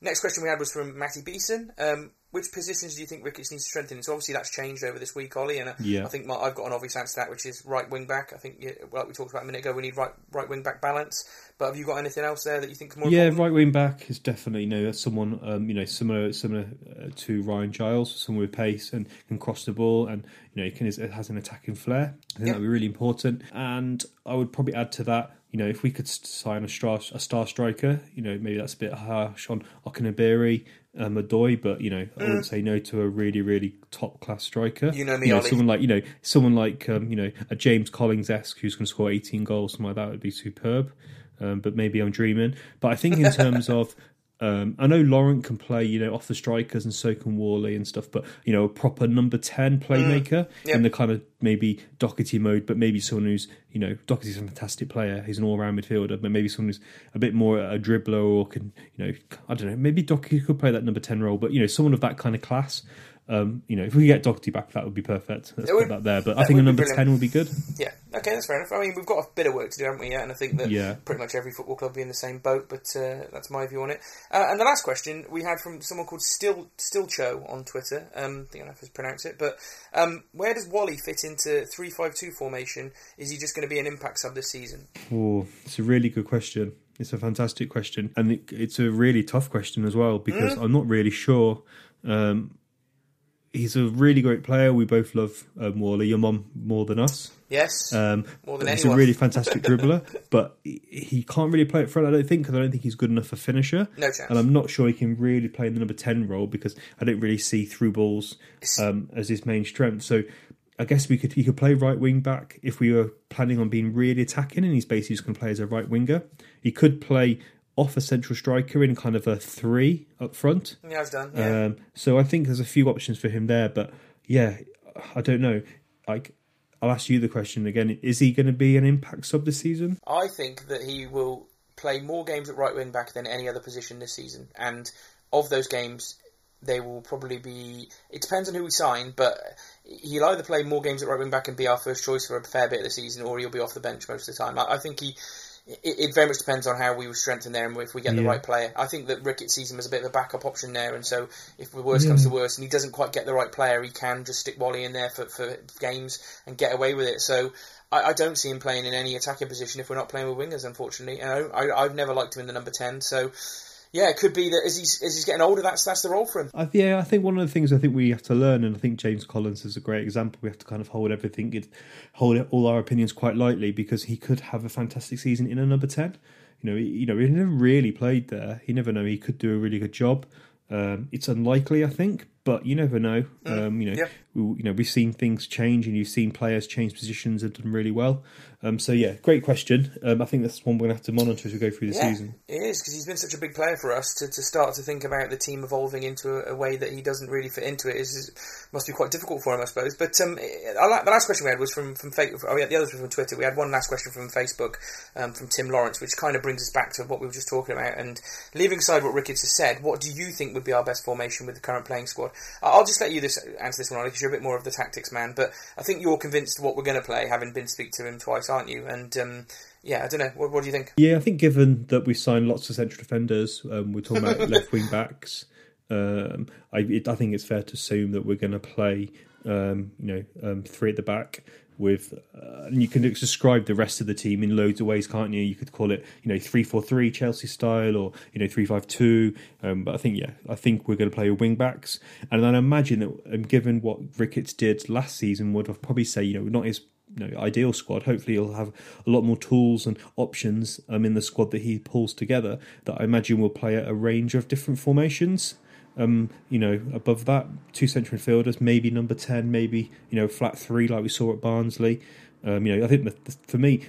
next question we had was from Matty Beeson. Um, which positions do you think Ricketts needs to strengthen? So obviously that's changed over this week, Ollie, and uh, Yeah. I think my, I've got an obvious answer to that, which is right wing back. I think, yeah, like we talked about a minute ago, we need right right wing back balance. But have you got anything else there that you think is more Yeah, important? right wing back is definitely you know someone um, you know similar similar uh, to Ryan Giles, someone with pace and can cross the ball, and you know he can has an attacking flair. I think Yeah. that'd be really important. And I would probably add to that, you know, if we could sign a star a star striker, you know, maybe that's a bit harsh on Okenabirhie. Um, Adoy, but you know, I wouldn't say no to a really, really top class striker. Mm. You know me, Ollie. someone like you know, someone like um, you know, a James Collins esque who's going to score eighteen goals, something like that would be superb. Um, but maybe I'm dreaming. But I think in terms of, um, I know Laurent can play, you know, off the strikers, and so can Whalley and stuff. But you know, a proper number ten playmaker Yep. in the kind of maybe Docherty mode, but maybe someone who's, you know, Docherty's a fantastic player. He's an all-round midfielder, but maybe someone who's a bit more a dribbler or can, you know, I don't know, maybe Docherty could play that number ten role. But you know, someone of that kind of class. Um, you know, if we get Docherty back, that would be perfect. Let's It put that there. But I think a number ten would be good. Yeah, okay, that's fair enough. I mean, we've got a bit of work to do, haven't we? Yeah, and I think that Yeah. pretty much every football club will be in the same boat. But uh, that's my view on it. Uh, and the last question we had from someone called Still Stillcho on Twitter. Um, I don't know if I pronounce it, but um, where does Whalley fit into three five two formation? Is he just going to be an impact sub this season? Oh, it's a really good question. It's a fantastic question, and it, it's a really tough question as well because I'm not really sure. Um, he's a really great player. We both love um, Whalley. Your mum more than us. Yes, Um, More than he's anyone. a really fantastic dribbler, but he- he can't really play it front. I don't think because I don't think he's good enough a finisher. No chance. And I'm not sure he can really play in the number ten role because I don't really see through balls um, as his main strength. So. I guess we could he could play right wing back if we were planning on being really attacking, and he's basically just going to play as a right winger. He could play off a central striker in kind of a three up front. he has done. Yeah. Um, so I think there's a few options for him there, but yeah, I don't know. Like, I'll ask you the question again: Is he going to be an impact sub this season? I think that he will play more games at right wing back than any other position this season, and of those games, they will probably be. It depends on who we sign, but he'll either play more games at right wing back and be our first choice for a fair bit of the season, or he'll be off the bench most of the time. I, I think he. It, it very much depends on how we strengthen there and if we get the Yeah. right player. I think that Ricketts sees him as a bit of a backup option there, and so if the worst comes to worst and he doesn't quite get the right player, he can just stick Whalley in there for, for games and get away with it. So I, I don't see him playing in any attacking position if we're not playing with wingers, unfortunately. And I, I, I've never liked him in the number 10, so yeah, it could be that as he's, as he's getting older, that's that's the role for him. I, yeah, I think one of the things I think we have to learn, and I think James Collins is a great example. We have to kind of hold everything, it- hold it- all our opinions quite lightly because he could have a fantastic season in a number ten. You know, he, you know, he never really played there. You never know. He could do a really good job. Um, it's unlikely, I think, but you never know. Um, you know, yeah. we, you know, we've seen things change, and you've seen players change positions and done really well. Um, so yeah, great question. Um, I think that's one we're gonna have to monitor as we go through the Yeah, season. it is because he's been such a big player for us to, to start to think about the team evolving into a, a way that he doesn't really fit into it is, is must be quite difficult for him, I suppose. But um, I like, the last question we had was from from fa- oh yeah, the others were from Twitter. We had one last question from Facebook um, from Tim Lawrence, which kind of brings us back to what we were just talking about. And leaving aside what Ricketts has said, what do you think would be our best formation with the current playing squad? I'll just let you this answer this one, because you're a bit more of the tactics man. But I think you're convinced what we're going to play, having been speak to him twice, aren't you? And um, yeah, I don't know. What, what do you think? Yeah, I think given that we've signed lots of central defenders, um, we're talking about left wing backs. Um, I, it, I think it's fair to assume that we're going to play, um, you know, um, three at the back with, uh, and you can describe the rest of the team in loads of ways, can't you? You could call it, you know, three four three Chelsea style, or you know, three five two. Um, but I think, yeah, I think we're going to play with wing backs, and then I imagine that, um, given what Ricketts did last season, would I'd probably say, you know, not his you know, ideal squad. Hopefully, he'll have a lot more tools and options um, in the squad that he pulls together. That I imagine will play a range of different formations. Um, you know, above that, two central midfielders, maybe number ten, maybe you know, flat three like we saw at Barnsley. Um, you know, I think that for me,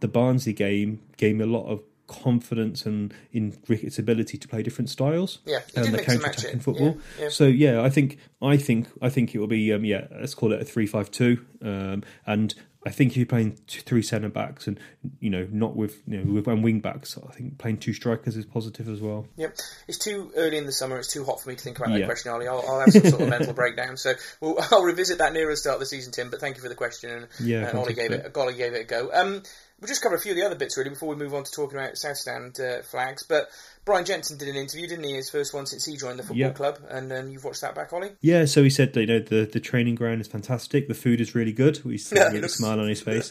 the Barnsley game gave me a lot of confidence and in Ricketts' ability to play different styles. Yeah, and did the mix and match counter-attacking it. football. Yeah, yeah. So yeah, I think I think I think it will be um, yeah, let's call it a three-five-two, um, and I think if you're playing three centre backs and you know not with you know with one wing backs, I think playing two strikers is positive as well. Yep, it's too early in the summer. It's too hot for me to think about that Yeah. question, Ollie. I'll, I'll have some sort of mental breakdown. So we'll, I'll revisit that nearer the start of the season, Tim. But thank you for the question, and Yeah, uh, Ollie gave it. Ollie gave it a go. Um, we'll just cover a few of the other bits really before we move on to talking about South Stand uh, flags. But Brian Jensen did an interview, didn't he? His first one since he joined the football Yeah. club, and um, you've watched that back, Ollie. Yeah, so he said you know the, the training ground is fantastic, the food is really good. He said Yeah, with a smile on his face.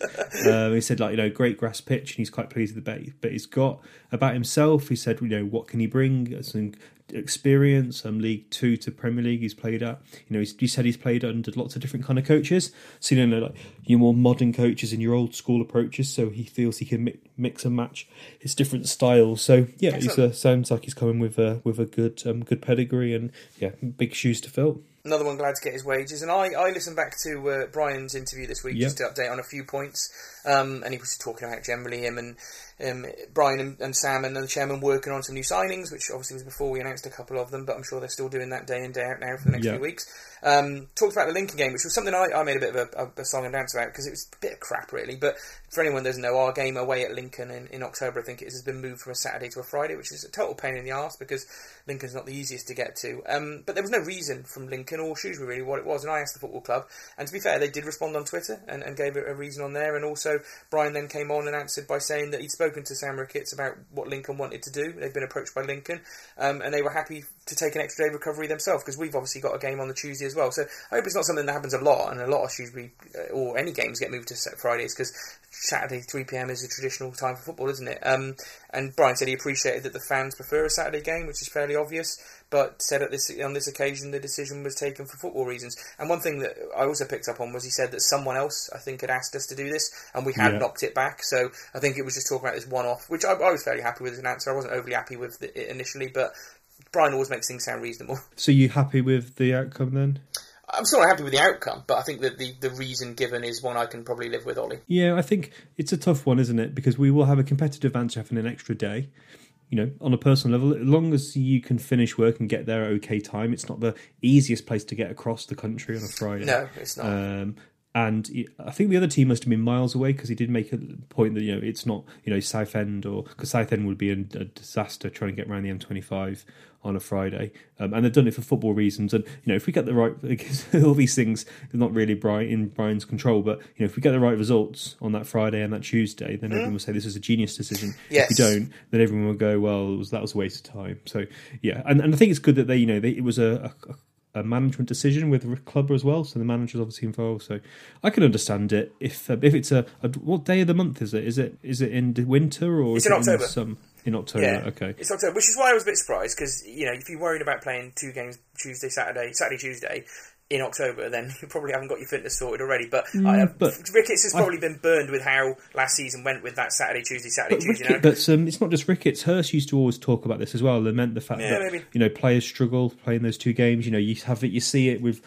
um, he said like you know great grass pitch, and he's quite pleased with the bit, bit he's got about himself. He said you know what can he bring? Some experience, um, League Two to Premier League. He's played at you know he's, he said he's played under lots of different kind of coaches. So you know like your more modern coaches and your old school approaches. So he feels he can mi- mix and match his different styles. So yeah, he's Excellent. Sounds like he's coming with a with a good um, good pedigree and yeah big shoes to fill. Another one glad to get his wages. And I, I listened back to uh, Brian's interview this week Yep. just to update on a few points. Um, and he was talking about generally him and um, Brian and, and Sam and the chairman working on some new signings, which obviously was before we announced a couple of them, but I'm sure they're still doing that day in, day out now for the next Yeah. few weeks. Um, talked about the Lincoln game, which was something I, I made a bit of a, a, song and dance about because it was a bit of crap, really. But for anyone who doesn't know, our game away at Lincoln in, in October, I think it is, has been moved from a Saturday to a Friday, which is a total pain in the arse because Lincoln's not the easiest to get to. Um, but there was no reason from Lincoln or Shrewsbury really what it was, and I asked the football club, and to be fair, they did respond on Twitter and, and gave a, a reason on there. And also, Brian then came on and answered by saying that he'd spoken to Sam Ricketts about what Lincoln wanted to do. They'd been approached by Lincoln, um, and they were happy to take an extra day recovery themselves because we've obviously got a game on the Tuesday as well. So I hope it's not something that happens a lot, and a lot of Shrewsbury uh, or any games get moved to Fridays because Saturday 3 pm is a traditional time for football, isn't it? Um, and Brian said he appreciated that the fans prefer a Saturday game, which is fairly obvious, but said at this on this occasion the decision was taken for football reasons. And one thing that I also picked up on was he said that someone else, I think, had asked us to do this, and we had Yeah. knocked it back. So I think it was just talking about this one off, which I, I was fairly happy with as an answer. I wasn't overly happy with it initially, but Brian always makes things sound reasonable. So you happy with the outcome then? I'm still not happy with the outcome, but I think that the, the reason given is one I can probably live with, Ollie. Yeah, I think it's a tough one, isn't it? Because we will have a competitive answer having an extra day. You know, on a personal level, as long as you can finish work and get there at okay time, it's not the easiest place to get across the country on a Friday. No, it's not. Um, and it- I think the other team must have been miles away because he did make a point that you know it's not you know Southend or because Southend would be a, a disaster trying to get around the M25 on a Friday, um, and they've done it for football reasons. And you know if we get the right, all these things are not really Brian in Brian's control, but you know if we get the right results on that Friday and that Tuesday, then everyone will say this is a genius decision. Yes. If we don't, then everyone will go, well, it was, that was a waste of time. So yeah, and, and I think it's good that they you know they, it was a, a a management decision with the club as well, so the manager's obviously involved. So I can understand it if uh, if it's a, a what day of the month is it? Is it is it in the winter or It's is in it October. In, some, in October, Yeah, okay. It's October, which is why I was a bit surprised because you know if you're worried about playing two games Tuesday, Saturday, Saturday, Tuesday in October, then you probably haven't got your fitness sorted already. But, I, uh, Mm, but Ricketts has probably been burned with how last season went with that Saturday, Tuesday, Saturday, But, Tuesday. Rickett, now. but um, it's not just Ricketts. Hurst used to always talk about this as well. Lament the fact Yeah, that maybe. you know players struggle playing those two games. You know, you have it, you see it with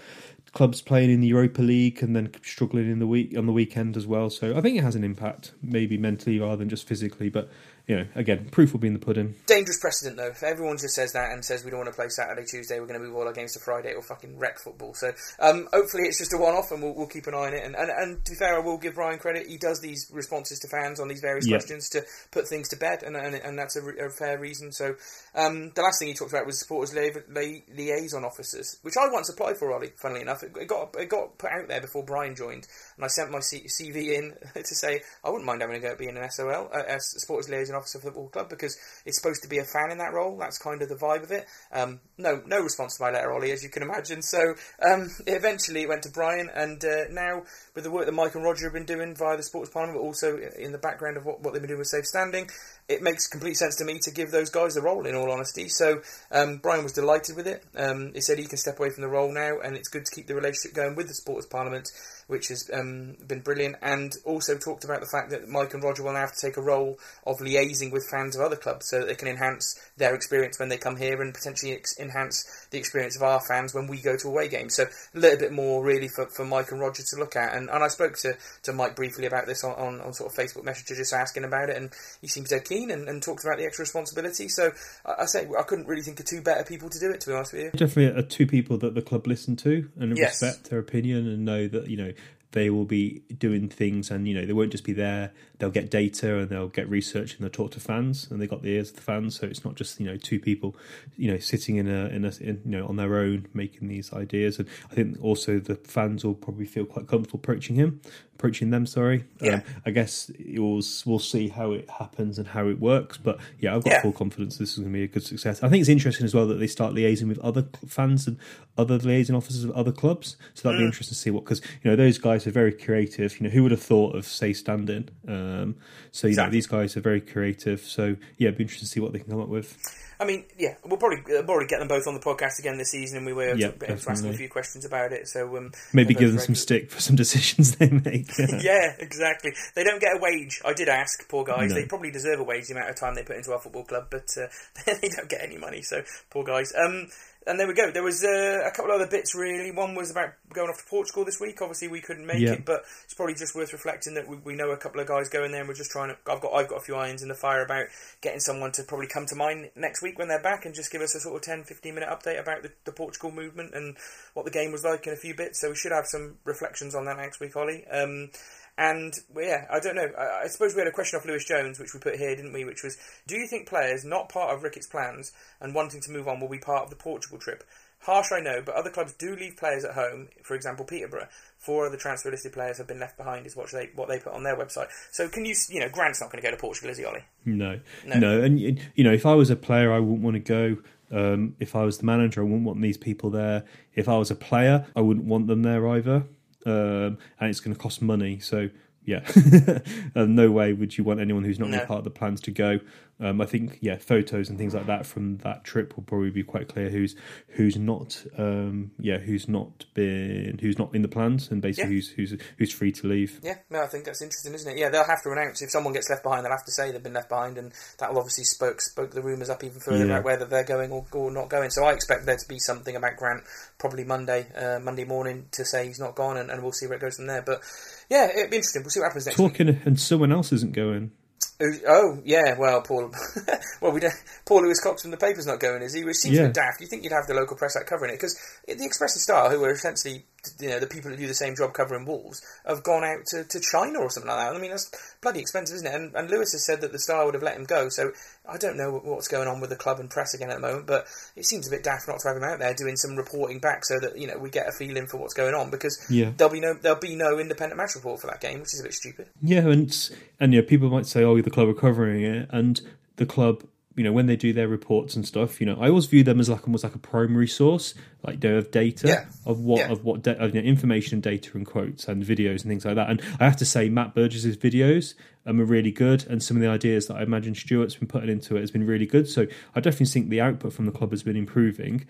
clubs playing in the Europa League and then struggling in the week on the weekend as well. So I think it has an impact, maybe mentally rather than just physically. But you know, again, proof will be in the pudding. Dangerous precedent though. If everyone just says that and says we don't want to play Saturday, Tuesday, we're going to move all our games to Friday, it'll fucking wreck football. So um, hopefully it's just a one-off, and we'll, we'll keep an eye on it. And, and and to be fair, I will give Ryan credit. He does these responses to fans on these various questions to put things to bed, and and, and that's a, re- a fair reason. So um, the last thing he talked about was supporters lia- lia- liaison officers, which I once applied for. Ollie, funnily enough, it, it got it got put out there before Brian joined, and I sent my C- CV in to say I wouldn't mind having a go at being an SOL, uh, as supporters liaison officer for the football club, because it's supposed to be a fan in that role. That's kind of the vibe of it. Um, no, no response to my letter, Ollie, as you can imagine. So um, eventually it went to Brian, and uh, now with the work that Mike and Roger have been doing via the Sports Parliament, but also in the background of what, what they've been doing with Safe Standing, it makes complete sense to me to give those guys a role. In all honesty, so um, Brian was delighted with it. Um, he said he can step away from the role now, and it's good to keep the relationship going with the Sports Parliament, which has um, been brilliant. And also talked about the fact that Mike and Roger will now have to take a role of liaising with fans of other clubs, so that they can enhance their experience when they come here, and potentially ex- enhance the experience of our fans when we go to away games. So a little bit more really for, for Mike and Roger to look at. And, and I spoke to, to Mike briefly about this on, on, on sort of Facebook Messenger, just asking about it, and he seems dead keen and, and talked about the extra responsibility. So I, I say I couldn't really think of two better people to do it. To be honest with you. Definitely are two people that the club listen to and Yes. respect their opinion and know that you know they will be doing things and you know they won't just be there. They'll get data and they'll get research and they'll talk to fans and they got the ears of the fans. So it's not just you know two people you know sitting in a in a in, you know on their own making these ideas. And i think also the fans will probably feel quite comfortable approaching him approaching them sorry Yeah. um, i guess it will we'll see how it happens and how it works but yeah i've got Yeah. full confidence this is going to be a good success i think it's interesting as well that they start liaising with other fans and other liaison officers of other clubs so that'd be Mm. interesting to see what because you know those guys are very creative you know who would have thought of say standing um so you know these guys are very creative so yeah it'd be interesting to see what they can come up with I mean, yeah, we'll probably uh, probably get them both on the podcast again this season, and we were Yeah, to, able to ask them a few questions about it. So um, maybe give them some stick for some decisions they make yeah, exactly. They don't get a wage. I did ask, poor guys. No. They probably deserve a wage the amount of time they put into our football club, but uh, they don't get any money. So poor guys. Um, and there we go. There was uh, a couple other bits really. One was about going off to Portugal this week. Obviously, we couldn't make Yeah. it, but it's probably just worth reflecting that we, we know a couple of guys going there, and we're just trying to. I've got I've got a few irons in the fire about getting someone to probably come to mine next week when they're back and just give us a sort of 10, 15 minute update about the, the Portugal movement and what the game was like in a few bits. So we should have some reflections on that next week, Ollie. Um, and well, yeah, I don't know. I, I suppose we had a question off Lewis Jones, which we put here, didn't we? Which was, do you think players not part of Ricketts' plans and wanting to move on will be part of the Portugal trip? Harsh, I know, but other clubs do leave players at home. For example, Peterborough. Four of the transfer listed players have been left behind, is what they what they put on their website. So can you, you know, Grant's not going to go to Portugal, is he, Ollie? No, No. no, and you know, if I was a player, I wouldn't want to go. Um, if I was the manager, I wouldn't want these people there. If I was a player, I wouldn't want them there either. Um, and it's going to cost money. So yeah, um, no way would you want anyone who's not No. part of the plans to go. Um, I think yeah, photos and things like that from that trip will probably be quite clear who's who's not um, yeah who's not been who's not in the plans and basically Yeah. who's who's who's free to leave. Yeah, no, I think that's interesting, isn't it? Yeah, they'll have to announce if someone gets left behind. They'll have to say they've been left behind, and that will obviously spoke spoke the rumours up even further Yeah. about whether they're going or, or not going. So I expect there to be something about Grant probably Monday, uh, Monday morning to say he's not gone, and, and we'll see where it goes from there. But yeah, it'd be interesting. We'll see what happens next week. Talking and someone else isn't going. Oh yeah, well, Paul. well, we don't. Paul Lewis Cox from the paper's not going, is he? Which seems a bit daft. You think you'd have the local press out covering it because the Express and Star, who are essentially you know the people that do the same job covering Wolves, have gone out to, to China or something like that. I mean, that's bloody expensive, isn't it? And, and Lewis has said that the Star would have let him go. So I don't know what's going on with the club and press again at the moment, but it seems a bit daft not to have him out there doing some reporting back so that you know we get a feeling for what's going on because Yeah. there'll be no there'll be no independent match report for that game, which is a bit stupid. Yeah, and and yeah, people might say, "Oh, the club are covering it," and the club, you know, when they do their reports and stuff, you know, I always view them as like almost like a primary source, like you know, of data Yeah. of what Yeah. of what da- of, you know, information data and quotes and videos and things like that. And I have to say, Matt Burgess's videos um, are really good, and some of the ideas that I imagine Stuart's been putting into it has been really good. So I definitely think the output from the club has been improving.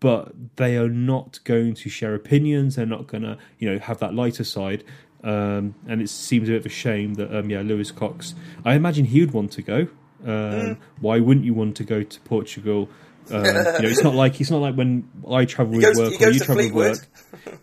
But they are not going to share opinions. They're not going to, you know, have that lighter side. Um, and it seems a bit of a shame that um, yeah, Lewis Cox. I imagine he would want to go. Um, Why wouldn't you want to go to Portugal? Um, you know, it's not like it's not like when I travel with goes- work or you travel with work.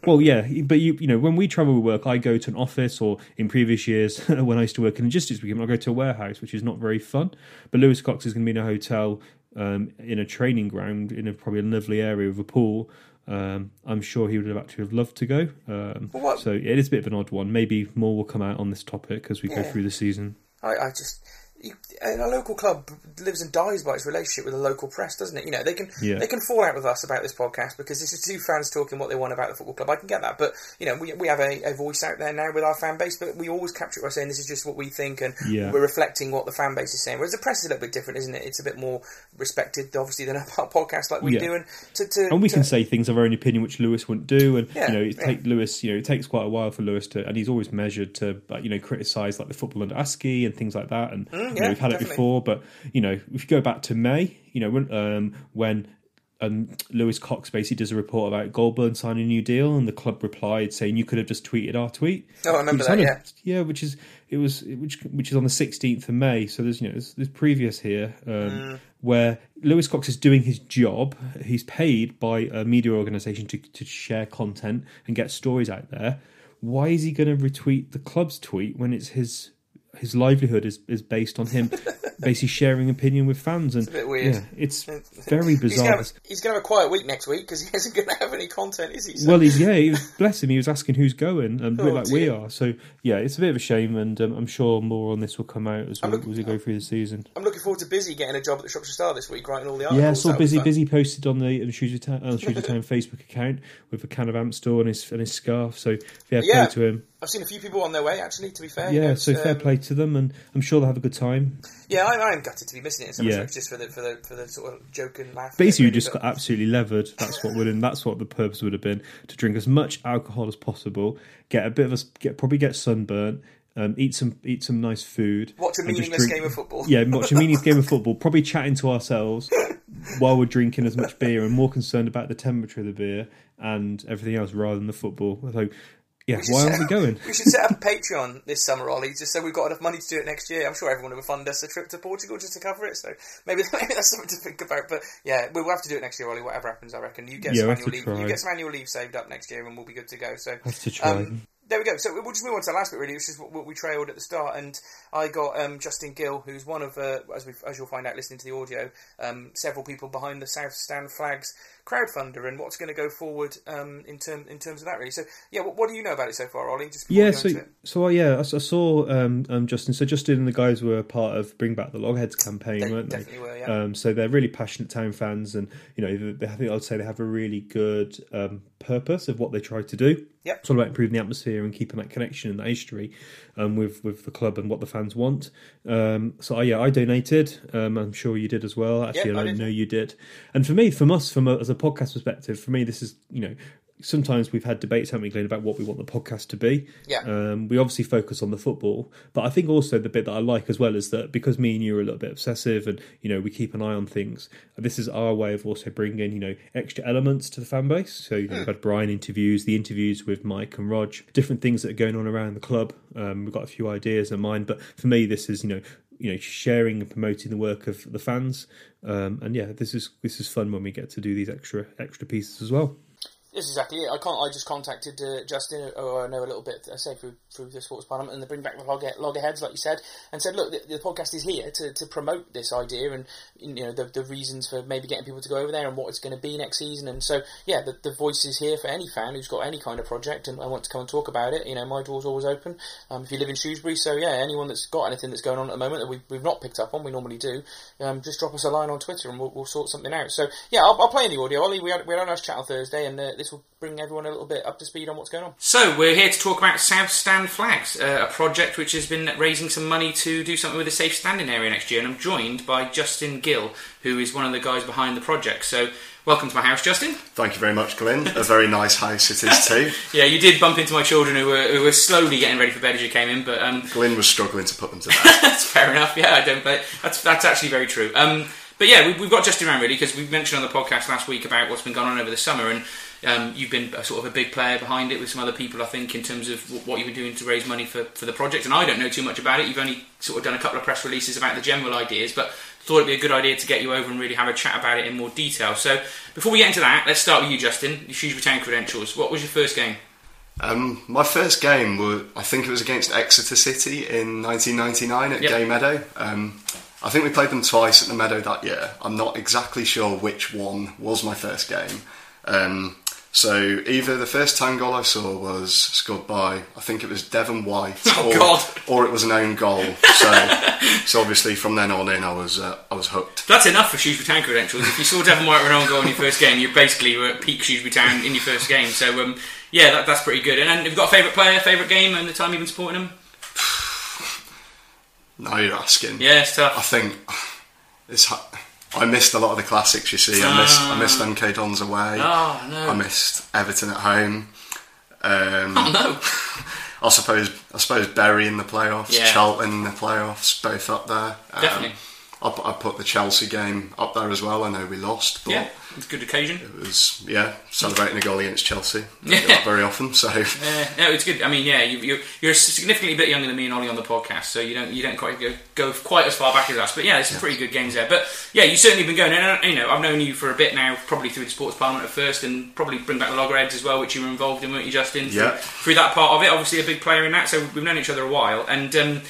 Well, yeah, but you you know when we travel with work, I go to an office, or in previous years when I used to work in logistics, we I go to a warehouse, which is not very fun. But Lewis Cox is going to be in a hotel um, in a training ground in a probably a lovely area with a pool. Um, I'm sure he would have actually have loved to go. Um, so it is a bit of an odd one. Maybe more will come out on this topic as we go through the season. I, I just you, a local club lives and dies by its relationship with the local press, doesn't it? You know, they can Yeah. they can fall out with us about this podcast because this is two fans talking what they want about the football club. I can get that, but you know, we, we have a, a voice out there now with our fan base, but we always capture it by saying this is just what we think and Yeah. we're reflecting what the fan base is saying. Whereas the press is a little bit different, isn't it? It's a bit more respected, obviously, than a podcast like we Yeah. do, and to, to and we to- can say things of our own opinion which Lewis wouldn't do, and you know, it take Lewis. You know, it takes quite a while for Lewis to, and he's always measured to, you know, criticize like the football under Askey and things like that. And mm. You know, yeah, we've had definitely. it before, but you know, if you go back to May, you know, when um, when um, Lewis Cox basically does a report about Golbourne signing a new deal, and the club replied saying you could have just tweeted our tweet. Oh, I remember that, yeah. of- yeah, which is it was which which is on the sixteenth of May. So there's you know there's, there's previous here um, Mm. where Lewis Cox is doing his job. He's paid by a media organisation to to share content and get stories out there. Why is he going to retweet the club's tweet when it's his his livelihood is, is based on him basically sharing opinion with fans and a bit weird. yeah it's very bizarre he's gonna have a quiet week next week because he isn't gonna have any content, is he? So- Well, he's yeah, he was, bless him. He was asking who's going, and Oh, we're like we are. So yeah, it's a bit of a shame, and um, I'm sure more on this will come out as we, look- as we go through the season. I'm looking forward to Busy getting a job at the Shropshire Star this week, writing all the articles. Yeah, I saw busy busy posted on the Shrewsbury Town, Town Facebook account with a can of Amstel and his and his scarf. So fair Yeah. play to him. I've seen a few people on their way, actually, to be fair. Yeah, so it's, fair um, play to them, and I'm sure they'll have a good time. Yeah, I, I'm gutted to be missing it in some Yeah. respects, just for the, for, the, for the sort of joke and laugh. Basically, you just got absolutely levered. That's what would, and that's what the purpose would have been to drink as much alcohol as possible, get a bit of a get probably get sunburnt, um, eat some eat some nice food, Watch a meaningless drink- game of football. Yeah, watch a meaningless game of football, probably chatting to ourselves while we're drinking as much beer and more concerned about the temperature of the beer and everything else rather than the football. So, yeah, why aren't we going? We should set up a Patreon this summer, Ollie, just so we've got enough money to do it next year. I'm sure everyone will fund us a trip to Portugal just to cover it. So maybe, maybe that's something to think about. But yeah, we'll have to do it next year, Ollie. Whatever happens, I reckon you get Yeah, some annual leave. try. You get some annual leave saved up next year, and we'll be good to go. So Have to try. Um, there we go. So we'll just move on to the last bit, really, which is what, what we trailed at the start. And I got um, Justin Gill, who's one of, uh, as as you'll find out listening to the audio, um, several people behind the South Stand Flags crowdfunder and what's going to go forward um, in term in terms of that, really. So yeah, what, what do you know about it so far, Ollie? Just Yeah, so so uh, yeah, I saw um, um, Justin. So Justin and the guys were part of Bring Back the Loggerheads campaign, They weren't they? definitely were, yeah. Um, so they're really passionate town fans, and you know, they, I think I'd say they have a really good um, purpose of what they try to do. Yep. It's all about improving the atmosphere and keeping that connection and that history um, with with the club and what the fans want. Um, so uh, yeah, I donated. Um, I'm sure you did as well. Actually, Yep, I I know you did. And for me, from us, from a, as a podcast perspective, for me, this is you know. Sometimes we've had debates, haven't we, Glenn, about what we want the podcast to be. Yeah. Um, we obviously focus on the football, but I think also the bit that I like as well is that because me and you are a little bit obsessive, and you know we keep an eye on things. This is our way of also bringing you know extra elements to the fan base. So you know, we've had Brian interviews, the interviews with Mike and Rog, different things that are going on around the club. Um, we've got a few ideas in mind, but for me, this is you know you know sharing and promoting the work of the fans. Um, and yeah, this is this is fun when we get to do these extra extra pieces as well. That's exactly it. I can't. I just contacted uh, Justin, who I know a little bit, I say through through the sports parliament, and they bring back the logger, loggerheads, like you said, and said, look, the, the podcast is here to, to promote this idea and you know the, the reasons for maybe getting people to go over there and what it's going to be next season. And so, yeah, the, the voice is here for any fan who's got any kind of project and I want to come and talk about it. You know, my door's always open. Um, if you live in Shrewsbury, so yeah, anyone that's got anything that's going on at the moment that we've, we've not picked up on, we normally do, um, just drop us a line on Twitter and we'll, we'll sort something out. So yeah, I'll, I'll play in the audio. Ollie, we had, we had a nice chat on Thursday, and uh, this will bring everyone a little bit up to speed on what's going on. So we're here to talk about South Stand Flags, uh, a project which has been raising some money to do something with the safe standing area next year. And I'm joined by Justin Gill, who is one of the guys behind the project. So welcome to my house, Justin. Thank you very much, Glenn. A very nice house it is too. Yeah, you did bump into my children who were, who were slowly getting ready for bed as you came in, but um, Glenn was struggling to put them to bed. that's fair enough. Yeah, I don't. But that's that's actually very true. Um, but yeah, we, we've got Justin around really because we mentioned on the podcast last week about what's been going on over the summer, and um, you've been a, sort of a big player behind it with some other people, I think, in terms of w- what you've been doing to raise money for, for the project. And I don't know too much about it. You've only sort of done a couple of press releases about the general ideas, but thought it'd be a good idea to get you over and really have a chat about it in more detail. So before we get into that, let's start with you, Justin. Your Shrewsbury Town credentials. What was your first game? Um, my first game was, I think it was against Exeter City in 1999 at Yep. Gay Meadow. Um, I think we played them twice at the Meadow that year. I'm not exactly sure which one was my first game. Um, so either the first town goal I saw was scored by I think it was Devon White, Oh, or, God. or it was an own goal. So, so obviously from then on in, I was uh, I was hooked. That's enough for Shrewsbury Town credentials. If you saw Devon White run on goal in your first game, you basically were at peak Shrewsbury Town in your first game. So um, yeah, that, that's pretty good. And then have you got a favourite player, favourite game, and the time you've been supporting them? Now you're asking. Yeah, it's I think it's. ha- I missed a lot of the classics. You see, I missed I missed MK Dons away. Oh no! I missed Everton at home. Um, oh no! I suppose I suppose Bury in the playoffs, Yeah. Charlton in the playoffs, both up there. Um, Definitely. I, put- I put the Chelsea game up there as well. I know we lost, but Yeah, it's a good occasion. it was yeah celebrating a goal against Chelsea. Don't Yeah. very often, so Yeah, no, it's good. I mean, yeah, you, you're you're significantly a bit younger than me and Ollie on the podcast, so you don't you don't quite go, go quite as far back as us. But yeah, there's some pretty good games there. But yeah, you've certainly been going. And uh, you know, I've known you for a bit now, probably through the sports parliament at first, and probably bring back the loggerheads as well, which you were involved in, weren't you, Justin? Through- Yeah. Through that part of it, obviously a big player in that. So we've known each other a while, and. Um,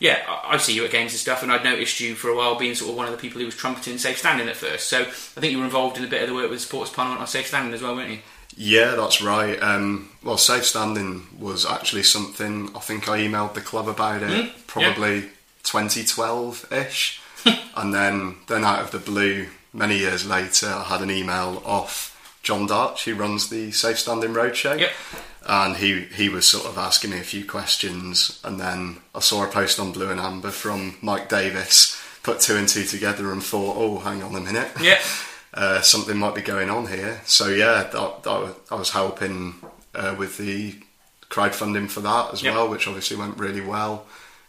yeah, I I see you at games and stuff, and I'd noticed you for a while being sort of one of the people who was trumpeting safe standing at first. So I think you were involved in a bit of the work with the sports parliament on safe standing as well, weren't you? Yeah, that's right. Um, well, safe standing was actually something I think I emailed the club about it Mm, probably 2012 ish, and then then out of the blue, many years later, I had an email off Jon Darch, who runs the Safe Standing Roadshow. Yep. And he, he was sort of asking me a few questions, and then I saw a post on Blue and Amber from Mike Davis, put two and two together, and thought, oh, hang on a minute Yeah. uh, something might be going on here. So yeah, that, that I was helping uh, with the crowdfunding for that as Yep. well, which obviously went really well,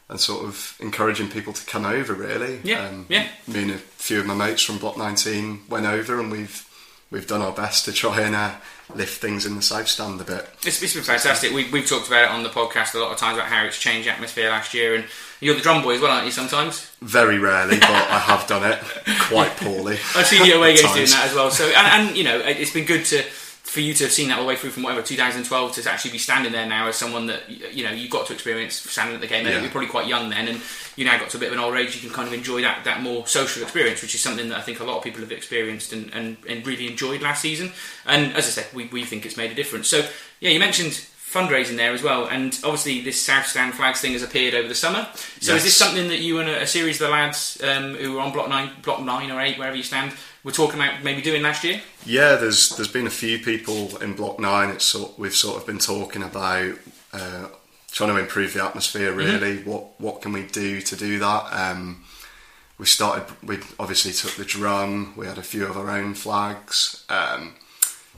and sort of encouraging people to come over. Really, Um, Yeah, yeah. Me and a few of my mates from Block 19 went over, and we've we've done our best to try and uh, lift things in the south stand a bit. It's, it's been fantastic. We, we've talked about it on the podcast a lot of times about how it's changed the atmosphere last year. And you're the drum boy as well, aren't you? Sometimes Very rarely, but I have done it quite poorly. I've seen you away games doing that as well. So and, and you know it's been good to for you to have seen that all the way through from whatever 2012 to actually be standing there now as someone that you know you got to experience standing at the game. Yeah. You're probably quite young then, and you now got to a bit of an old age. You can kind of enjoy that that more social experience, which is something that I think a lot of people have experienced and, and, and really enjoyed last season. And as I said, we, we think it's made a difference. So yeah, you mentioned fundraising there as well. And obviously, this South Stand flags thing has appeared over the summer. So is this something that you and a, a series of the lads um, who were on block nine, block nine or eight, wherever you stand, were talking about maybe doing last year? Yeah, there's there's been a few people in Block Nine. It's sort we've sort of been talking about uh, trying to improve the atmosphere. Really, what what can we do to do that? Um, we started. We obviously took the drum. We had a few of our own flags. Um,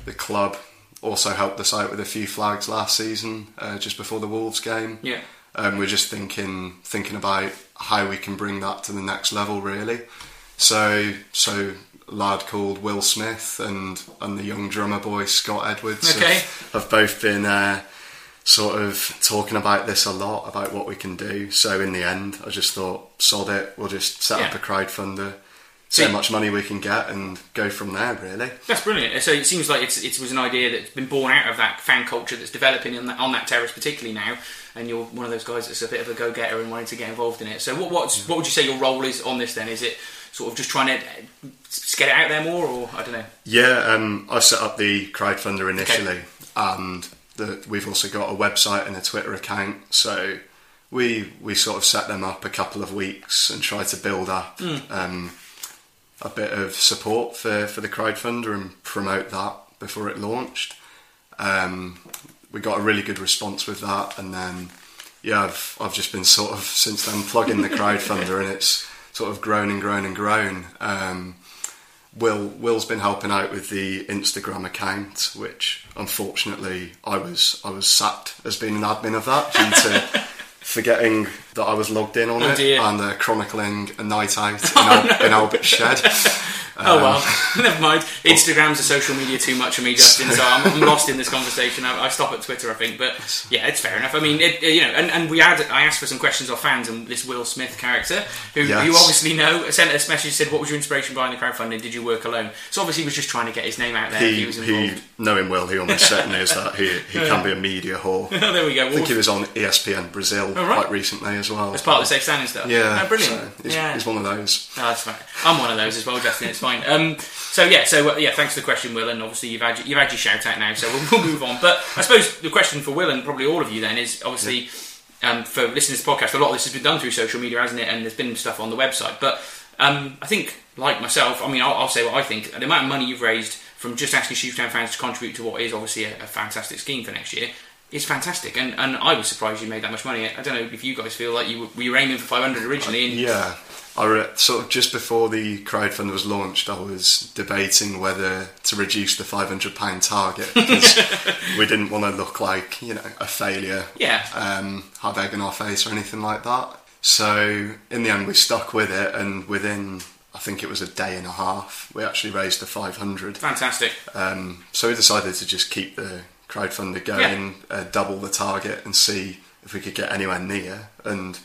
the club also helped us out with a few flags last season, uh, just before the Wolves game. Yeah. Um, we're just thinking thinking about how we can bring that to the next level, really. So so a lad called Will Smith and and the young drummer boy Scott Edwards Okay. have, have both been uh, sort of talking about this a lot about what we can do. So in the end, I just thought, sod it, we'll just set up a crowdfunder, see how much money we can get, and go from there. Really. That's brilliant. So it seems like it's, it was an idea that's been born out of that fan culture that's developing on that, on that terrace, particularly now. And you're one of those guys that's a bit of a go-getter and wanting to get involved in it. So what what's, what would you say your role is on this then? Is it sort of just trying to get it out there more, or I don't know? Yeah, um, I set up the crowdfunder initially, and the, we've also got a website and a Twitter account. So we we sort of set them up a couple of weeks and tried to build up um, a bit of support for, for the crowdfunder and promote that before it launched. Um, we got a really good response with that, and then yeah, I've I've just been sort of since then plugging the crowdfunder, and it's sort of grown and grown and grown. Um, Will Will's been helping out with the Instagram account, which unfortunately I was I was sacked as being an admin of that due to forgetting that I was logged in on Oh, it dear. and uh, chronicling a night out in, Al- in Albert's shed. oh um, well, never mind. Instagram's a social media too much for me, Justin. So I'm, I'm lost in this conversation. I, I stop at Twitter, I think. But yeah, it's fair enough. I mean, it, you know, and, and we had I asked for some questions of fans, and this Will Smith character, who Yes. you obviously know, sent us a message said, "What was your inspiration behind the crowdfunding? Did you work alone?" So obviously, he was just trying to get his name out there. He, he was he, involved. knowing Will, he almost certainly is that. He, he can be a media whore. Oh, there we go. I think he was on ESPN Brazil Oh, right. quite recently as well. as part of the safe standing stuff. yeah, oh, brilliant. so he's, yeah, he's one of those. Oh, that's fine. I'm one of those as well, Justin. It's fine. Um, so yeah, so uh, yeah, thanks for the question, Will, and obviously you've had your, you've had your shout out now, so we'll, we'll move on. But I suppose the question for Will and probably all of you then is obviously um, for listening to this podcast, a lot of this has been done through social media, hasn't it? And there's been stuff on the website, but um, I think, like myself, I mean, I'll, I'll say what I think. The amount of money you've raised from just asking Shoetown fans to contribute to what is obviously a, a fantastic scheme for next year. is fantastic, and, and I was surprised you made that much money. I don't know if you guys feel like you were, were you aiming for 500 originally, and Yeah, I re- sort of just before the crowdfund was launched, I was debating whether to reduce the five hundred pound target because we didn't want to look like you know a failure, Yeah. um, have egg on our face or anything like that. So in the end, we stuck with it, and within I think it was a day and a half, we actually raised the five hundred. fantastic. Um, so we decided to just keep the crowdfunder going, uh, double the target, and see if we could get anywhere near. And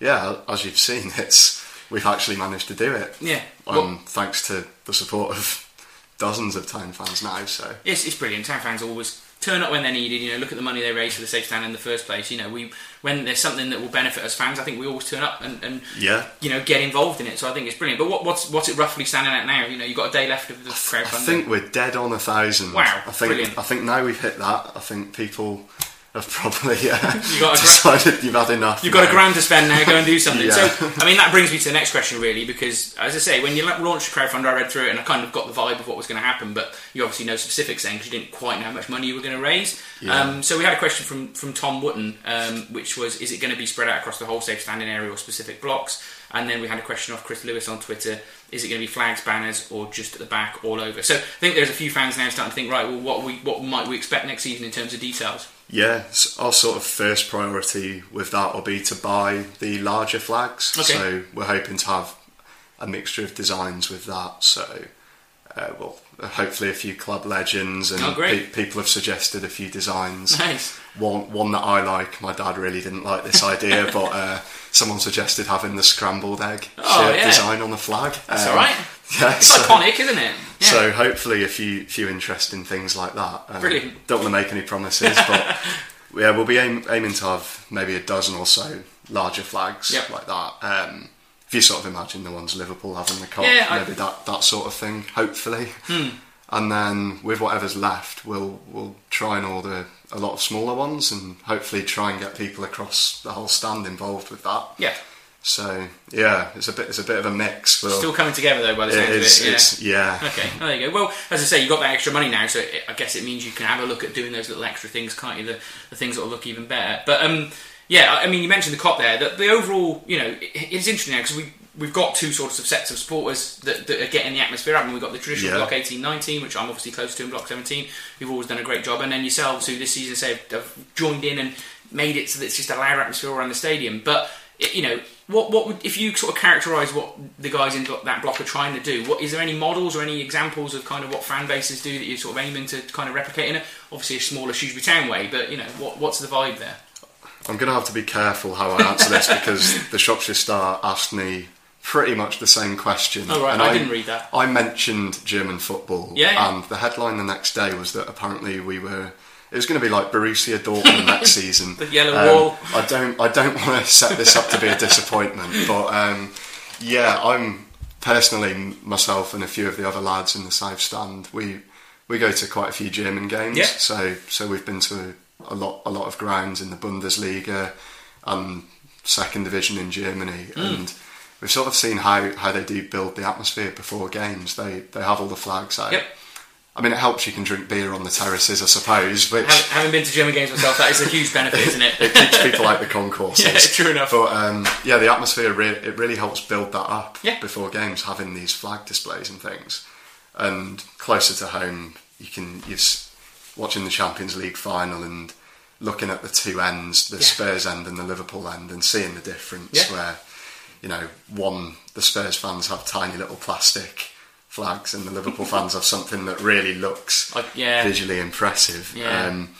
yeah, as you've seen, it's we've actually managed to do it. Yeah. Um, thanks to the support of dozens of town fans now. So It's, it's brilliant. Town fans always turn up when they're needed. You know, look at the money they raise for the safe stand in the first place. You know, we when there's something that will benefit us fans, I think we always turn up and, and yeah, you know get involved in it. So I think it's brilliant. But what, what's what's it roughly standing at now? You know, you've got a day left of the crowdfunding. I think we're dead on a thousand. Wow, I think brilliant. I think now we've hit that. I think people have probably uh, You got a gra- decided you've had enough. You've got a grand to spend now. Go and do something. Yeah. So, I mean, that brings me to the next question, really, because as I say, when you la- launched the crowdfunder, I read through it and I kind of got the vibe of what was going to happen, but you obviously know specifics then because you didn't quite know how much money you were going to raise. Yeah. Um, so we had a question from from Tom Wotton, um, which was, is it going to be spread out across the whole safe standing area or specific blocks? And then we had a question off Chris Lewis on Twitter: Is it going to be flags, banners, or just at the back, all over? So I think there's a few fans now starting to think, right, well, what we what might we expect next season in terms of details? Yeah, our sort of first priority with that will be to buy the larger flags. Okay. So we're hoping to have a mixture of designs with that. So, uh, well, hopefully a few club legends and Oh, pe- people have suggested a few designs. Nice. One one that I like. My dad really didn't like this idea, but uh, someone suggested having the scrambled egg Oh, shirt yeah. design on the flag. That's Um, all right. Yeah, It's so- iconic, isn't it? Yeah. so hopefully a few few interesting things like that. Um, Brilliant. Don't want to make any promises, but yeah, we'll be aim, aiming to have maybe a dozen or so larger flags Yep. like that. Um, if you sort of imagine the ones Liverpool have on the Kop, Yeah, I- maybe that that sort of thing. Hopefully. and then with whatever's left, we'll we'll try and order a lot of smaller ones, and hopefully try and get people across the whole stand involved with that. Yeah. So yeah, it's a bit it's a bit of a mix. We'll, Still coming together though, by the is, of it. Yeah. it's, yeah. Okay, well, there you go. Well, as I say, you've got that extra money now, so it, I guess it means you can have a look at doing those little extra things, can't you? The, the things that will look even better. But um, yeah, I I mean, you mentioned the Kop there. The, the overall, you know, it, it's interesting now because we we've got two sorts of sets of supporters that, that are getting the atmosphere up. And we've got the traditional Yeah. block 18, 19, which I'm obviously close to, and block 17. Who've always done a great job, and then yourselves, who this season say have, joined in and made it so that it's just a louder atmosphere around the stadium. But you know, what what would if you sort of characterise what the guys in that block are trying to do? What is there any models or any examples of kind of what fan bases do that you're sort of aiming to kind of replicate in it? Obviously, a smaller Shrewsbury Town way, but you know, what what's the vibe there? I'm going to have to be careful how I answer this because the Shropshire Star asked me pretty much the same question. Oh, right, and I didn't read that. I mentioned German football, Yeah, yeah. and the headline the next day was that apparently we were. It was going to be like Borussia Dortmund next season. Um, The yellow wall. I don't. I don't want to set this up to be a disappointment, but um, yeah, I'm personally myself and a few of the other lads in the South Stand. We we go to quite a few German games. Yeah. So so we've been to a lot a lot of grounds in the Bundesliga and second division in Germany, Mm. and we've sort of seen how, how they do build the atmosphere before games. They they have all the flags out. Yep. I mean, it helps you can drink beer on the terraces, I suppose, which Having, having been to German games myself, that is a huge benefit, isn't it? it keeps people out the concourses. Yeah, true enough. But um, yeah, the atmosphere re- it really helps build that up Yeah. before games, having these flag displays and things. And closer to home, you can you're s- watching the Champions League final and looking at the two ends, the Yeah. Spurs end and the Liverpool end, and seeing the difference. Yeah. Where you know, one the Spurs fans have tiny little plastic flags, and the Liverpool fans have something that really looks Like, yeah. visually impressive. Um,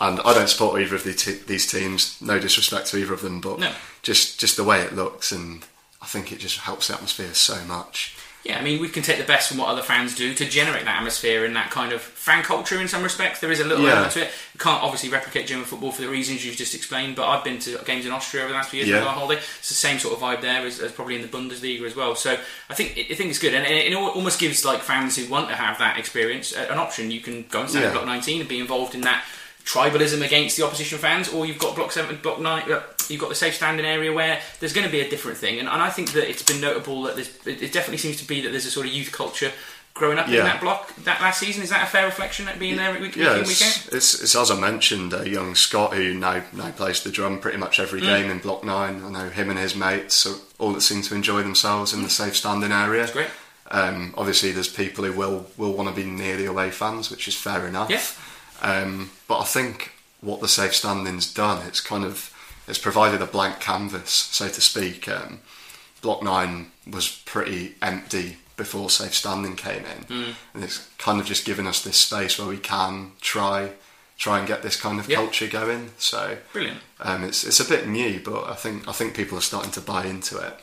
and I don't support either of the t- these teams. No disrespect to either of them, but No. just just the way it looks, and I think it just helps the atmosphere so much. Yeah, I mean, we can take the best from what other fans do to generate that atmosphere and that kind of fan culture in some respects. There is a little Yeah. element to it. You can't obviously replicate German football for the reasons you've just explained, but I've been to games in Austria over the last few years Yeah. with our holiday. It's the same sort of vibe there as, as probably in the Bundesliga as well. So I think I think it's good, and it, it almost gives like fans who want to have that experience an option. You can go and stand in Yeah. Block 19 and be involved in that tribalism against the opposition fans, or you've got Block 7, Block 9, uh, you've got the safe standing area where there's going to be a different thing. And, and I think that it's been notable that there's, it it definitely seems to be that there's a sort of youth culture growing up in that block that last season. Is that a fair reflection at being there week, week Yeah, in, week out? it's, it's, as I mentioned, a young Scott who now now plays the drum pretty much Mm. every game in Block Nine. I know him and his mates are all that seem to enjoy themselves in the safe standing area. That's great. Um, obviously, there's people who will will want to be near the away fans, which is fair enough. Yeah. Um, but I think what the safe standing's done, it's kind of it's provided a blank canvas, so to speak. Um, Block Nine was pretty empty before safe standing came in, Hmm. and it's kind of just given us this space where we can try try and get this kind of Yeah. culture going. So Brilliant. um, it's it's a bit new, but I think I think people are starting to buy into it.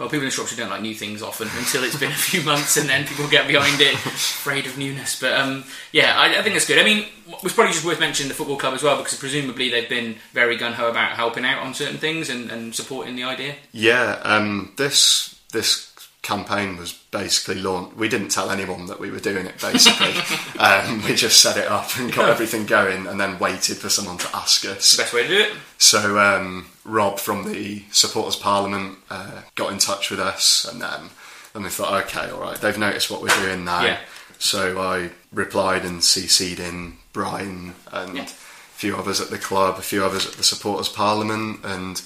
Well, people in Shropshire don't like new things often until it's been a few months and then people get behind it, afraid of newness. But um, yeah, I, I think that's good. I mean, it's probably just worth mentioning the football club as well because presumably they've been very gun ho about helping out on certain things and, and supporting the idea. Yeah, um, this this campaign was basically launched. We didn't tell anyone that we were doing it. Basically, um, we just set it up and got everything going, and then waited for someone to ask us. Best way to do it. So um, Rob from the Supporters Parliament uh, got in touch with us, and then then we thought, okay, all right, they've noticed what we're doing now. Yeah. So I replied and CC'd in Brian and Yeah. a few others at the club, a few others at the Supporters Parliament, and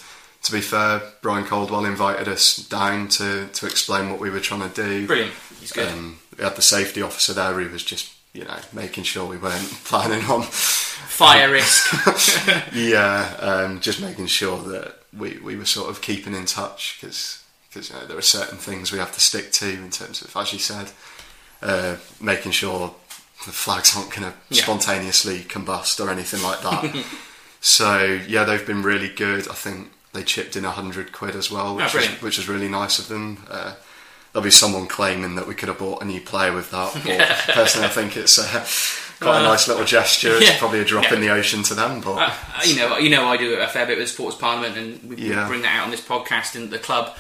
to be fair, Brian Caldwell invited us down to, to explain what we were trying to do. Brilliant. He's good. Um, we had the safety officer there who was just, you know, making sure we weren't planning on Fire risk. yeah, um, just making sure that we, we were sort of keeping in touch because you know, there are certain things we have to stick to in terms of, as you said, uh, making sure the flags aren't going to Yeah. spontaneously combust or anything like that. so yeah, they've been really good. I think they chipped in a hundred quid as well, which, is, which is really nice of them. Uh, there'll be someone claiming that we could have bought a new player with that. But personally, I think it's uh, quite a nice little gesture. It's yeah. probably a drop Yeah. in the ocean to them, but. Uh, you know, you know, I do a fair bit with Sports Parliament, and we we bring that out on this podcast and the club.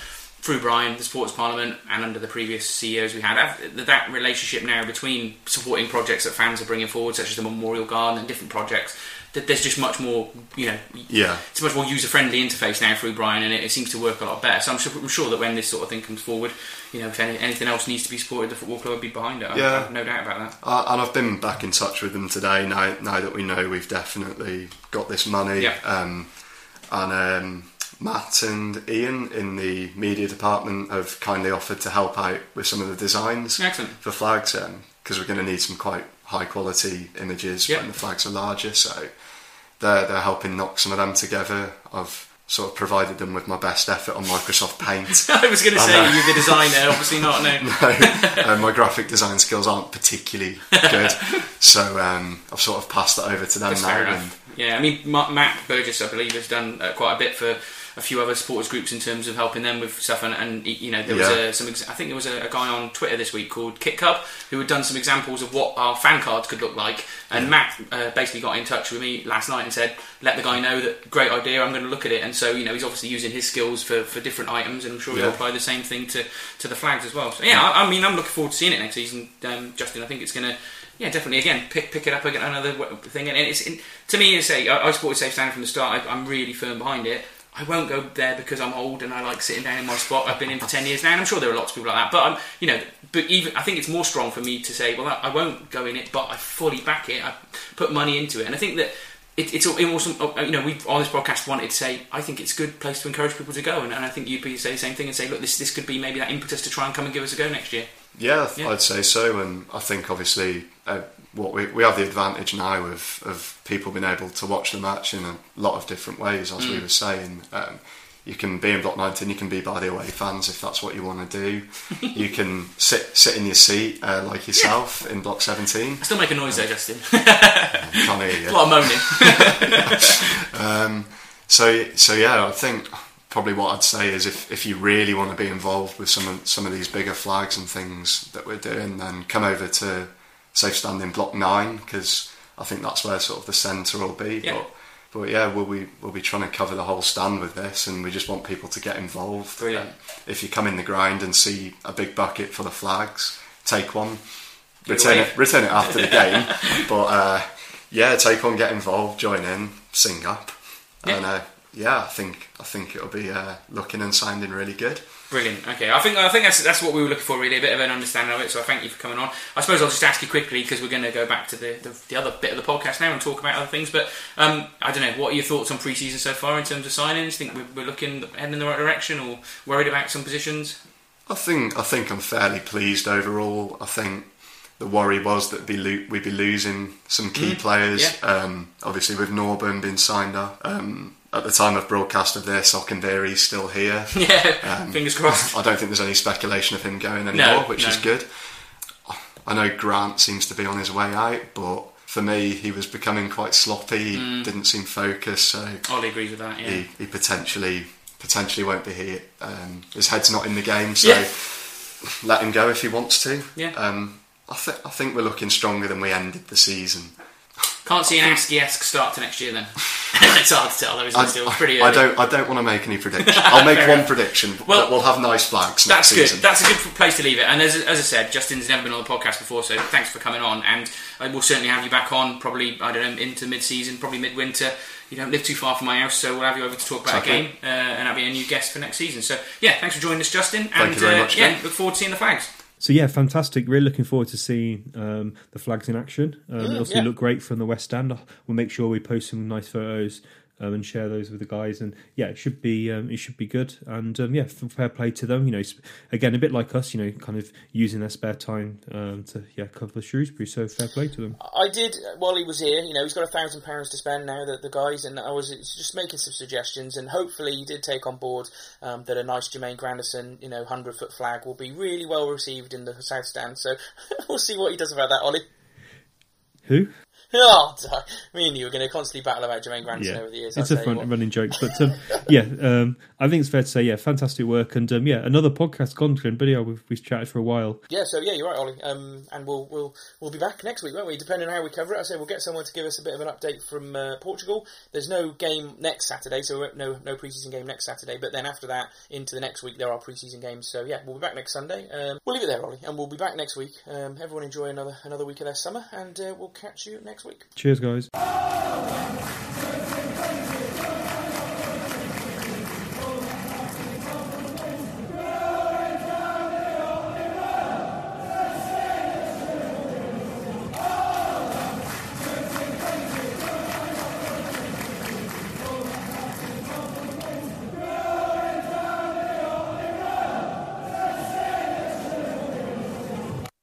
through Brian, the Sports Parliament, and under the previous CEOs we had, that relationship now between supporting projects that fans are bringing forward, such as the Memorial Garden and different projects, there's just much more, you know, Yeah. it's a much more user friendly interface now through Brian, and it, it seems to work a lot better. So I'm sure, I'm sure that when this sort of thing comes forward, you know, if any, anything else needs to be supported, the football club will be behind it. I, Yeah. I have no doubt about that. Uh, and I've been back in touch with them today. Now, now that we know we've definitely got this money, Yeah. um, and um, Matt and Ian in the media department have kindly offered to help out with some of the designs Excellent. for flags, because we're going to need some quite high quality images Yeah. when the flags are larger. So they're they're helping knock some of them together. I've sort of provided them with my best effort on Microsoft Paint. I was going to say know. you're the designer, obviously not. No. uh, my graphic design skills aren't particularly good, so um, I've sort of passed that over to them That's now. Yeah, I mean, Ma- Matt Burgess, I believe, has done uh, quite a bit for a few other supporters groups in terms of helping them with stuff. And, and you know, there was Yeah. a, some. Ex- I think there was a, a guy on Twitter this week called Kit Cub who had done some examples of what our fan cards could look like. And Matt uh, basically got in touch with me last night and said, "Let the guy know that great idea. I'm going to look at it." And so, you know, he's obviously using his skills for, for different items, and I'm sure he'll Yeah. apply the same thing to, to the flags as well. So yeah, I, I mean, I'm looking forward to seeing it next season, um, Justin. I think it's going to yeah, definitely. Again, pick pick it up again, another thing, and it's in, to me. I say, I, I supported Safe Standing from the start. I, I'm really firm behind it. I won't go there because I'm old and I like sitting down in my spot. I've been in for ten years now, and I'm sure there are lots of people like that. But I'm, you know, but even I think it's more strong for me to say, well, I, I won't go in it, but I fully back it. I put money into it, and I think that. It, it's it awesome. You know, we on this podcast wanted to say I think it's a good place to encourage people to go, and, and I think you'd be say the same thing and say, look, this this could be maybe that impetus to try and come and give us a go next year. Yeah, Yeah. I'd say so, and I think obviously uh, what we we have the advantage now of of people being able to watch the match in a lot of different ways, as Mm. we were saying. Um, you can be in block 19, you can be by the away fans if that's what you want to do. you can sit sit in your seat uh, like yourself in block 17. I still make a noise there, Justin. Can't hear you. a lot of moaning. So, so yeah, I think probably what I'd say is if, if you really want to be involved with some of, some of these bigger flags and things that we're doing, then come over to Safe Standing Block Nine because I think that's where sort of the centre will be. Yeah. But but yeah, we'll be we'll be trying to cover the whole stand with this, and we just want people to get involved. Brilliant. If you come in the grind and see a big bucket full of flags, take one. Return it, return it after the game. But uh, yeah, take one, get involved, join in, sing up, Yeah. and uh, yeah, I think I think it'll be uh, looking and sounding really good. Brilliant. Okay, I think I think that's that's what we were looking for, really, a bit of an understanding of it. So I thank you for coming on. I suppose I'll just ask you quickly because we're going to go back to the, the the other bit of the podcast now and talk about other things. But um, I don't know, what are your thoughts on pre-season so far in terms of signings? Think we're, we're looking heading in the right direction, or worried about some positions? I think I think I'm fairly pleased overall. I think the worry was that we'd be losing some key players. Um, obviously, with Norburn being signed up. Um, at the time of broadcast of this, Okenabirhie's still here. Yeah, fingers crossed. I don't think there's any speculation of him going anymore, which no. is good. I know Grant seems to be on his way out, but for me, he was becoming quite sloppy. He Mm. didn't seem focused, so Ollie agrees with that. Yeah. he, he potentially potentially won't be here. Um, his head's not in the game, so Yeah. let him go if he wants to. Yeah. Um, I, th- I think we're looking stronger than we ended the season. Can't see an Askey-esque start to next year then. it's hard to tell though, isn't I, it? Still pretty early. I don't. I don't want to make any predictions. I'll make one prediction. Well- that we'll have nice flags next That's good. season. That's a good place to leave it. And as, as I said, Justin's never been on the podcast before, so thanks for coming on. And I will certainly have you back on, probably I don't know, into mid-season, probably mid-winter. You don't live too far from my house, so we'll have you over to talk about a game, uh, and that'll be a new guest for next season. So yeah, thanks for joining us, Justin. And Thank you very uh, much, yeah, look forward to seeing the flags. So yeah, fantastic. Really looking forward to seeing um, the flags in action. Um, they also yeah. look great from the West Stand. We'll make sure we post some nice photos um, and share those with the guys. And yeah, it should be um, it should be good. And um, yeah, fair play to them. You know, again, a bit like us. You know, kind of using their spare time um, to yeah cover the Shrewsbury. So fair play to them. I did while he was here. You know, he's got a thousand pounds to spend now. The, the guys and I was just making some suggestions, and hopefully he did take on board um, that a nice Jermaine Grandison, you know, hundred foot flag will be really well received in the South Stand. So we'll see what he does about that, Ollie. Who? Oh, me and you are going to constantly battle about Jermaine Grandison Yeah, over the years. it's I'll a fun running joke, but um, yeah, um, I think it's fair to say, yeah, fantastic work, and um, yeah, another podcast content. But yeah, we've, we've chatted for a while. Yeah, so yeah, you're right, Ollie. Um, and we'll we'll we'll be back next week, won't we? Depending on how we cover it. I say we'll get someone to give us a bit of an update from uh, Portugal. There's no game next Saturday, so no no preseason game next Saturday. But then after that, into the next week, there are preseason games. So yeah, we'll be back next Sunday. Um, we'll leave it there, Ollie, and we'll be back next week. Um, everyone enjoy another another week of their summer, and uh, we'll catch you next week. Cheers, guys.